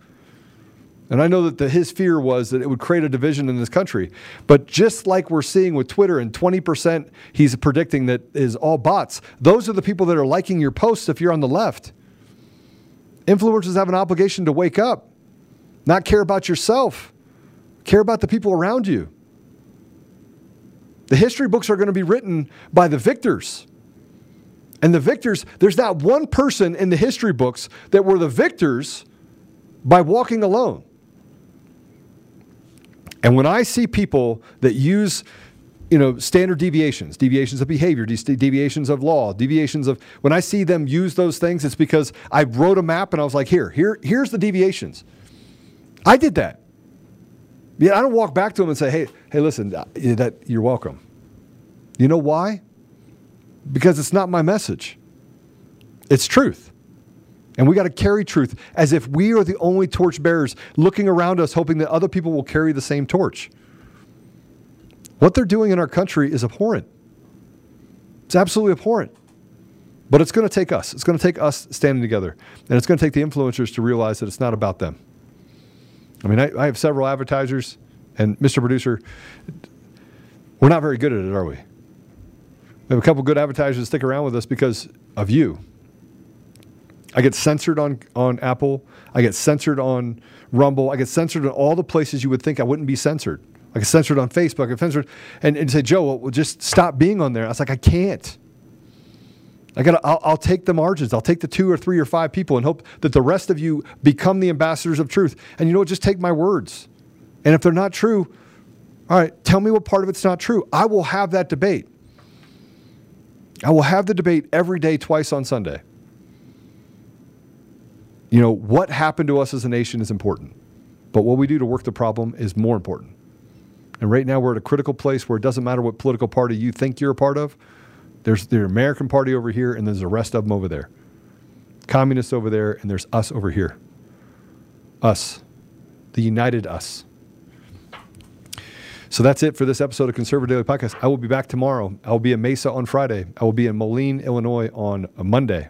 And I know that the, his fear was that it would create a division in this country. But just like we're seeing with Twitter, and 20% he's predicting that is all bots, those are the people that are liking your posts if you're on the left. Influencers have an obligation to wake up, not care about yourself, care about the people around you. The history books are going to be written by the victors. And the victors, there's not one person in the history books that were the victors by walking alone. And when I see people that use you know, standard deviations, deviations of behavior, deviations of law, deviations of when I see them use those things, it's because I wrote a map and I was like, here, here, here's the deviations. I did that. Yeah, I don't walk back to them and say, hey, hey, listen, uh, that you're welcome. You know why? Because it's not my message. It's truth. And we got to carry truth as if we are the only torch bearers looking around us, hoping that other people will carry the same torch. What they're doing in our country is abhorrent. It's absolutely abhorrent. But it's going to take us. It's going to take us standing together. And it's going to take the influencers to realize that it's not about them. I mean, I, I have several advertisers, and Mr. Producer, we're not very good at it, are we? We have a couple good advertisers stick around with us because of you. I get censored on, on Apple. I get censored on Rumble. I get censored in all the places you would think I wouldn't be censored. I get censored on Facebook. I get censored and, and say, Joe, well, just stop being on there. I was like, I can't. I got. I'll, I'll take the margins. I'll take the two or three or five people and hope that the rest of you become the ambassadors of truth. And you know what? Just take my words. And if they're not true, all right, tell me what part of it's not true. I will have that debate. I will have the debate every day, twice on Sunday. You know, what happened to us as a nation is important, but what we do to work the problem is more important. And right now, we're at a critical place where it doesn't matter what political party you think you're a part of. There's the American Party over here, and there's the rest of them over there. Communists over there, and there's us over here. Us, the united us. So that's it for this episode of Conservative Daily Podcast. I will be back tomorrow. I will be in Mesa on Friday. I will be in Moline, Illinois on Monday.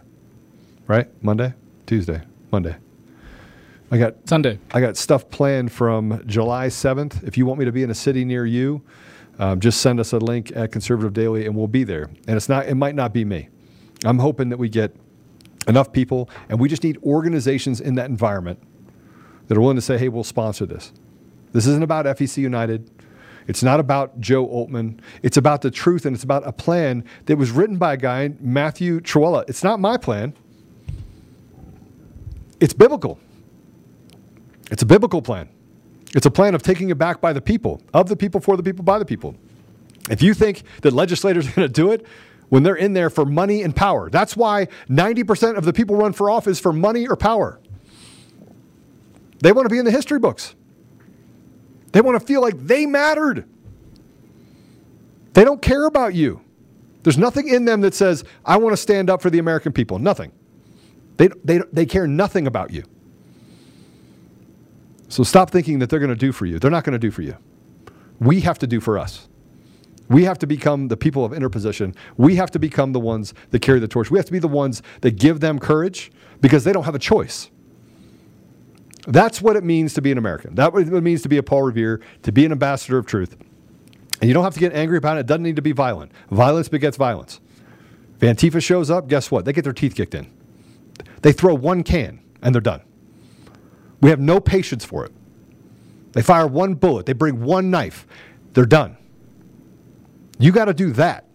Right? Monday? Tuesday. Monday. I got Sunday. I got stuff planned from July 7th. If you want me to be in a city near you, um, just send us a link at Conservative Daily and we'll be there. And it's not it might not be me. I'm hoping that we get enough people and we just need organizations in that environment that are willing to say, "Hey, we'll sponsor this." This isn't about FEC United. It's not about Joe Oltmann. It's about the truth and it's about a plan that was written by a guy, Matthew Trewhella. It's not my plan. it's biblical. It's a biblical plan. It's a plan of taking it back by the people, of the people, for the people, by the people. If you think that legislators are going to do it when they're in there for money and power, that's why 90% of the people run for office for money or power. They want to be in the history books. They want to feel like they mattered. They don't care about you. There's nothing in them that says, I want to stand up for the American people. Nothing. They, they, they care nothing about you. So stop thinking that they're going to do for you. They're not going to do for you. We have to do for us. We have to become the people of interposition. We have to become the ones that carry the torch. We have to be the ones that give them courage because they don't have a choice. That's what it means to be an American. That's what it means to be a Paul Revere, to be an ambassador of truth. And you don't have to get angry about it. It doesn't need to be violent. Violence begets violence. If Antifa shows up, guess what? They get their teeth kicked in. They throw one can and they're done. We have no patience for it. They fire one bullet, they bring one knife, they're done. You got to do that.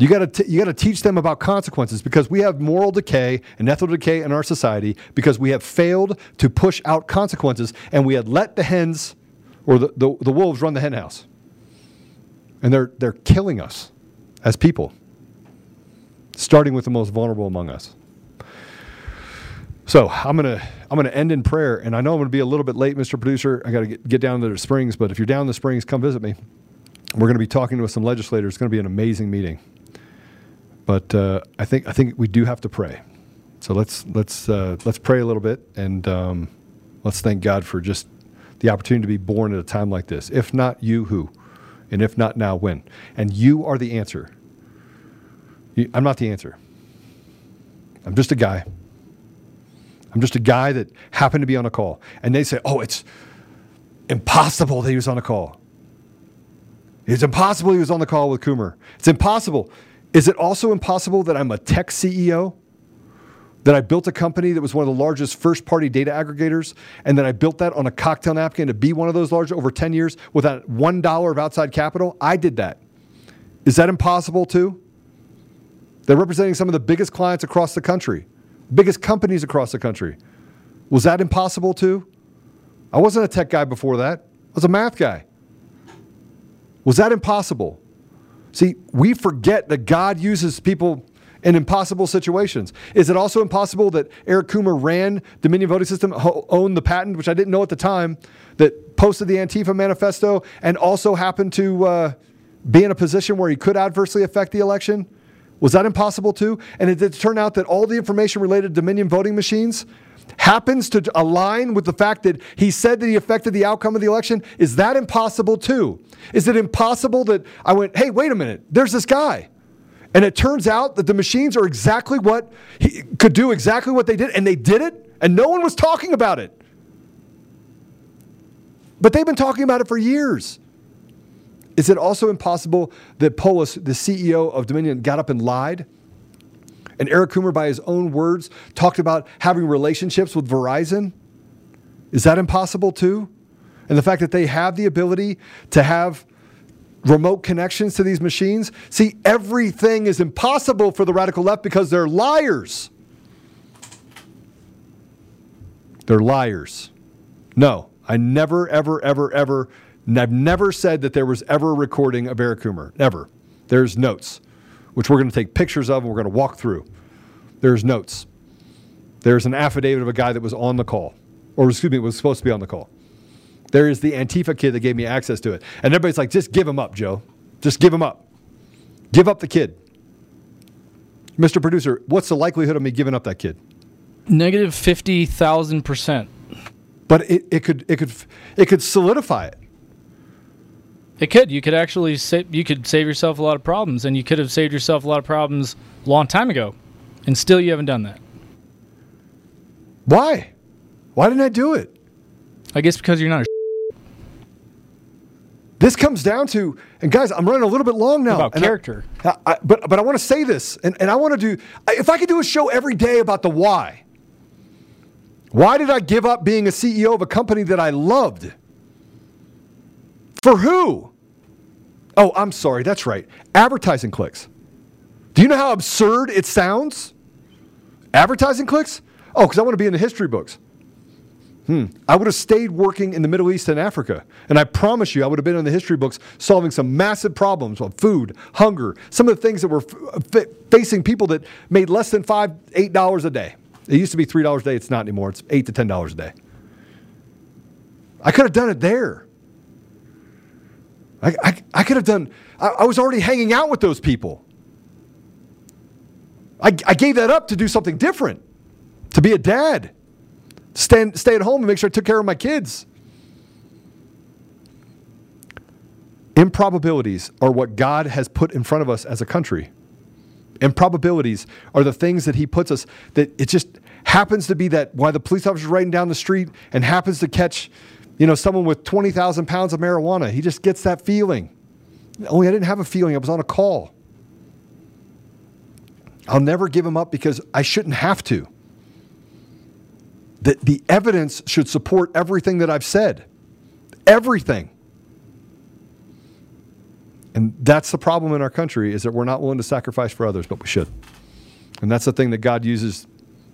You got to you got to teach them about consequences because we have moral decay and ethical decay in our society because we have failed to push out consequences and we had let the hens or the, the, the wolves run the hen house. And they're they're killing us as people. Starting with the most vulnerable among us. So I'm gonna I'm gonna end in prayer, and I know I'm gonna be a little bit late, Mr. Producer. I got to get, get down to the Springs, but if you're down in the Springs, come visit me. We're gonna be talking with some legislators. It's gonna be an amazing meeting. But uh, I think I think we do have to pray. So let's let's uh, let's pray a little bit, and um, let's thank God for just the opportunity to be born at a time like this. If not you, who? And if not now, when? And you are the answer. I'm not the answer. I'm just a guy. I'm just a guy that happened to be on a call. And they say, oh, it's impossible that he was on a call. It's impossible he was on the call with Coomer. It's impossible. Is it also impossible that I'm a tech CEO? That I built a company that was one of the largest first party data aggregators, and then I built that on a cocktail napkin to be one of those large over 10 years without $1 of outside capital? I did that. Is that impossible too? They're representing some of the biggest clients across the country biggest companies across the country. Was that impossible too? I wasn't a tech guy before that. I was a math guy. Was that impossible? See, we forget that God uses people in impossible situations. Is it also impossible that Eric Coomer ran Dominion Voting System, owned the patent, which I didn't know at the time, that posted the Antifa manifesto, and also happened to uh, be in a position where he could adversely affect the election? Was that impossible too? And it did turn out that all the information related to Dominion voting machines happens to align with the fact that he said that he affected the outcome of the election. Is that impossible too? Is it impossible that I went, hey, wait a minute, there's this guy. And it turns out that the machines are exactly what he could do exactly what they did, and they did it, and no one was talking about it. But they've been talking about it for years. Is it also impossible that Poulos, the CEO of Dominion, got up and lied? And Eric Coomer, by his own words, talked about having relationships with Verizon? Is that impossible too? And the fact that they have the ability to have remote connections to these machines? See, everything is impossible for the radical left because they're liars. They're liars. No, I never, ever, ever, ever, I've never said that there was ever a recording of Eric Coomer. Ever. There's notes, which we're going to take pictures of and we're going to walk through. There's notes. There's an affidavit of a guy that was on the call, or excuse me, was supposed to be on the call. There is the Antifa kid that gave me access to it. And everybody's like, just give him up, Joe. Just give him up. Give up the kid. Mr. Producer, what's the likelihood of me giving up that kid? Negative 50,000%. But it, it could it could it could solidify it. It could. You could actually save. You could save yourself a lot of problems, and you could have saved yourself a lot of problems a long time ago, and still you haven't done that. Why? Why didn't I do it? I guess because you're not. this comes down to, and guys, I'm running a little bit long now. About character, I, I, but but I want to say this, and, and I want to do. If I could do a show every day about the why. Why did I give up being a CEO of a company that I loved? For who? Oh, I'm sorry. That's right. Advertising clicks. Do you know how absurd it sounds? Advertising clicks? Oh, because I want to be in the history books. Hmm. I would have stayed working in the Middle East and Africa. And I promise you, I would have been in the history books solving some massive problems of food, hunger, some of the things that were f- facing people that made less than five, eight dollars a day. It used to be three dollars a day. It's not anymore. It's eight to ten dollars a day. I could have done it there. I, I, I could have done, I, I, was already hanging out with those people. I, I gave that up to do something different, to be a dad, stay, stay at home and make sure I took care of my kids. Improbabilities are what God has put in front of us as a country. Improbabilities are the things that He puts us that it just happens to be that why the police officer is riding down the street and happens to catch you know, someone with 20,000 pounds of marijuana. He just gets that feeling. Only I didn't have a feeling, I was on a call. I'll never give him up because I shouldn't have to. The, the evidence should support everything that I've said. Everything. And that's the problem in our country is that we're not willing to sacrifice for others, but we should. And that's the thing that God uses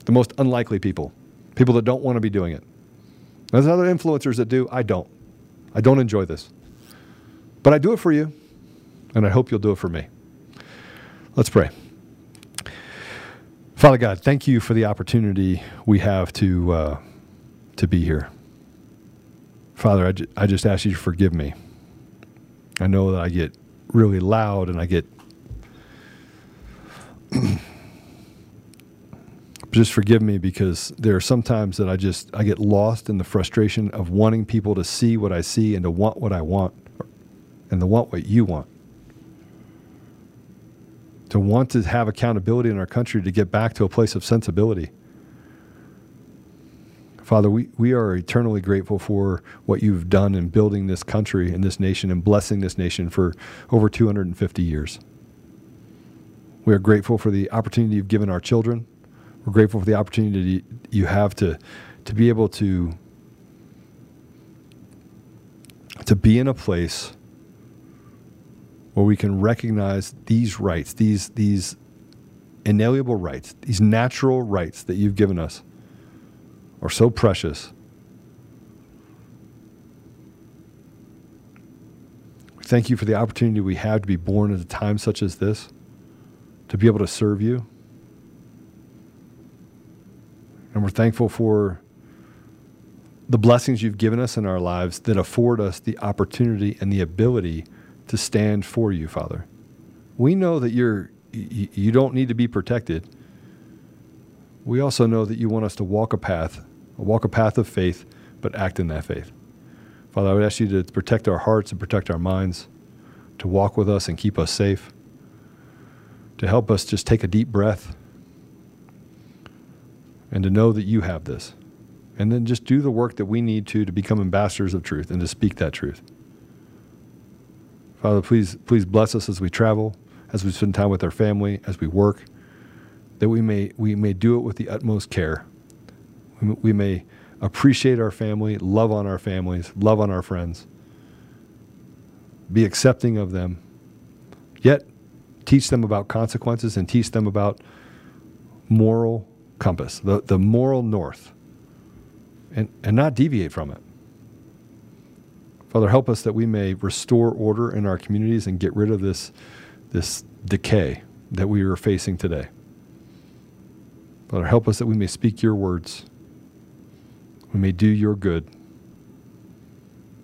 the most unlikely people, people that don't want to be doing it. There's other influencers that do. I don't. I don't enjoy this. But I do it for you, and I hope you'll do it for me. Let's pray. Father God, thank you for the opportunity we have to, uh, to be here. Father, I, ju- I just ask you to forgive me. I know that I get really loud and I get just forgive me because there are some times that I just I get lost in the frustration of wanting people to see what I see and to want what I want and to want what you want. To want to have accountability in our country to get back to a place of sensibility. Father, we, we are eternally grateful for what you've done in building this country and this nation and blessing this nation for over 250 years. We are grateful for the opportunity you've given our children we're grateful for the opportunity you have to to be able to to be in a place where we can recognize these rights, these these inalienable rights, these natural rights that you've given us are so precious. Thank you for the opportunity we have to be born at a time such as this, to be able to serve you. And we're thankful for the blessings you've given us in our lives that afford us the opportunity and the ability to stand for you, Father. We know that you're you don't need to be protected. We also know that you want us to walk a path, walk a path of faith, but act in that faith. Father, I would ask you to protect our hearts and protect our minds, to walk with us and keep us safe, to help us just take a deep breath and to know that you have this. And then just do the work that we need to to become ambassadors of truth and to speak that truth. Father, please, please bless us as we travel, as we spend time with our family, as we work, that we may, we may do it with the utmost care. We, we may appreciate our family, love on our families, love on our friends, be accepting of them, yet teach them about consequences and teach them about moral compass, the, the moral north, and, and not deviate from it. Father, help us that we may restore order in our communities and get rid of this, this decay that we are facing today. Father, help us that we may speak your words, we may do your good,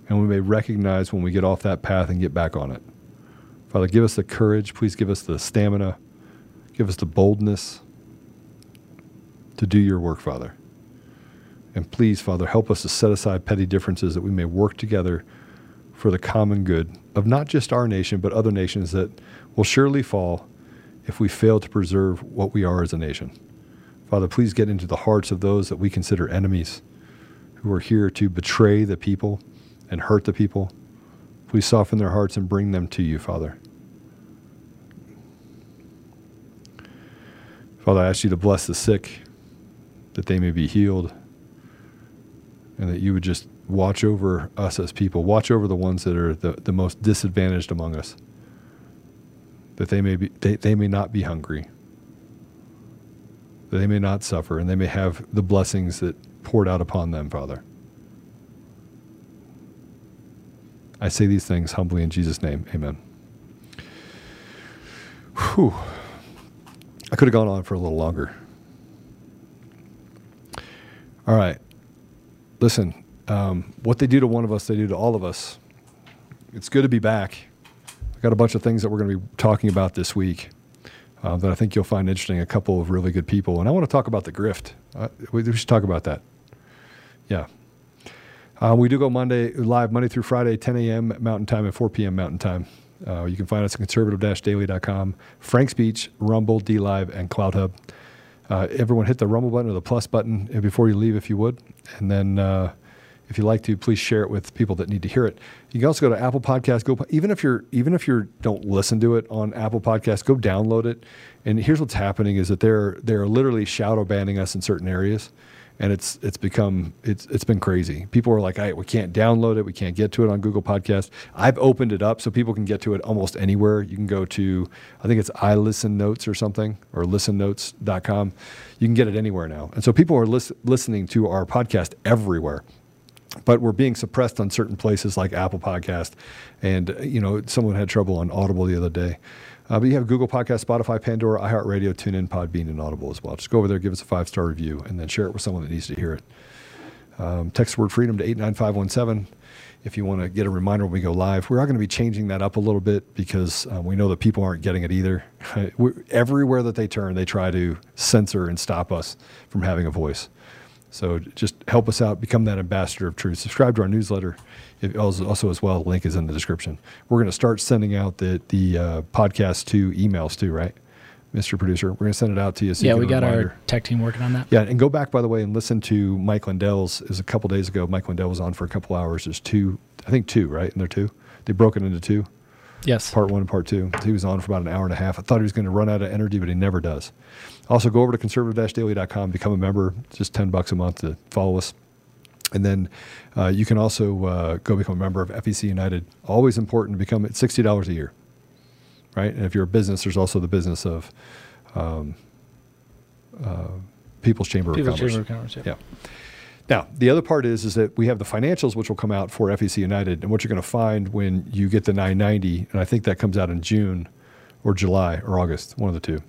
and we may recognize when we get off that path and get back on it. Father, give us the courage. Please give us the stamina. Give us the boldness to do your work, Father. And please, Father, help us to set aside petty differences that we may work together for the common good of not just our nation, but other nations that will surely fall if we fail to preserve what we are as a nation. Father, please get into the hearts of those that we consider enemies who are here to betray the people and hurt the people. Please soften their hearts and bring them to you, Father. Father, I ask you to bless the sick, that they may be healed, and that you would just watch over us as people, watch over the ones that are the, the most disadvantaged among us, that they may be they, they may not be hungry, that they may not suffer, and they may have the blessings that poured out upon them, Father. I say these things humbly in Jesus' name. Amen. Whew. I could have gone on for a little longer. All right. Listen, um, what they do to one of us, they do to all of us. It's good to be back. I got a bunch of things that we're going to be talking about this week uh, that I think you'll find interesting. A couple of really good people, and I want to talk about the grift. Uh, we, we should talk about that. Yeah. Uh, we do go Monday live Monday through Friday, 10 a.m. Mountain Time and 4 p.m. Mountain Time. Uh, you can find us at conservative-daily.com, FrankSpeech, Rumble, D Live, and CloutHub. Uh, everyone hit the Rumble button or the plus button before you leave, if you would, and then uh, if you like to, please share it with people that need to hear it. You can also go to Apple Podcasts. Go even if you're even if you don't listen to it on Apple Podcasts, go download it. And here's what's happening: is that they're they're literally shadow banning us in certain areas, and it's it's become it's it's been crazy. People are like, "I we can't download it, we can't get to it on Google Podcast." I've opened it up so people can get to it almost anywhere. You can go to I think it's iListen Notes or something or listennotes.com. You can get it anywhere now, and so people are lis- listening to our podcast everywhere but we're being suppressed on certain places like Apple Podcast, and you know someone had trouble on Audible the other day. Uh, but you have Google Podcast, Spotify, Pandora, iHeartRadio, TuneIn, Podbean, and Audible as well. Just go over there, give us a five star review, and then share it with someone that needs to hear it. Um, text word freedom to eight nine five one seven if you want to get a reminder when we go live. We are going to be changing that up a little bit because um, we know that people aren't getting it either. everywhere that they turn, they try to censor and stop us from having a voice. So just help us out, become that ambassador of truth. Subscribe to our newsletter. It also, as well, the link is in the description. We're going to start sending out the the uh, podcast to emails too, right, Mr. Producer? We're going to send it out to you. So yeah, you we got our tech team working on that. Yeah, and go back by the way and listen to Mike Lindell's. Is a couple days ago. Mike Lindell was on for a couple hours. There's two, I think two, right? And they're two. They broke it into two. Yes. Part one and part two. He was on for about an hour and a half. I thought he was going to run out of energy, but he never does. Also, go over to conservative-daily.com, become a member. It's just 10 bucks a month to follow us. And then uh, you can also uh, go become a member of FEC United. Always important to become at $60 a year, right? And if you're a business, there's also the business of um, uh, People's Chamber People's of Commerce. Chamber of Commerce, yeah. yeah. Now, the other part is is that we have the financials which will come out for FEC United, and what you're going to find when you get the 990, and I think that comes out in June or July or August, one of the two,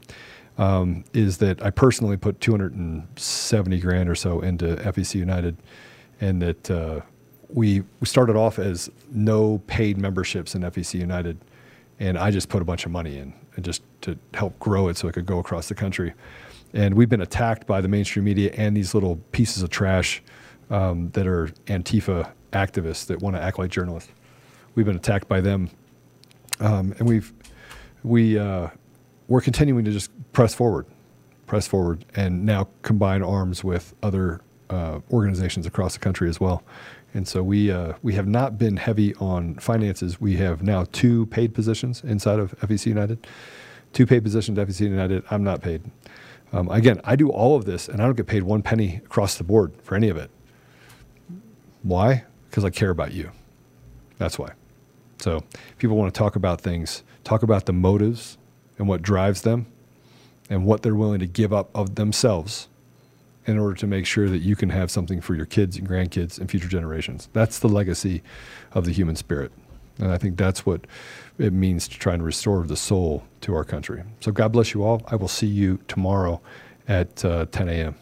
um, is that I personally put 270 grand or so into FEC United, and that uh, we we started off as no paid memberships in FEC United, and I just put a bunch of money in and just to help grow it so it could go across the country and we've been attacked by the mainstream media and these little pieces of trash um, that are Antifa activists that want to act like journalists. We've been attacked by them, um, and we've we uh, we're continuing to just press forward, press forward, and now combine arms with other uh, organizations across the country as well. And so we uh, we have not been heavy on finances. We have now two paid positions inside of FEC United, two paid positions at FEC United. I'm not paid. Um, again, I do all of this and I don't get paid one penny across the board for any of it. Why? Because I care about you. That's why. So, people want to talk about things, talk about the motives and what drives them and what they're willing to give up of themselves in order to make sure that you can have something for your kids and grandkids and future generations. That's the legacy of the human spirit. And I think that's what it means to try and restore the soul to our country. So God bless you all. I will see you tomorrow at uh, 10 a.m.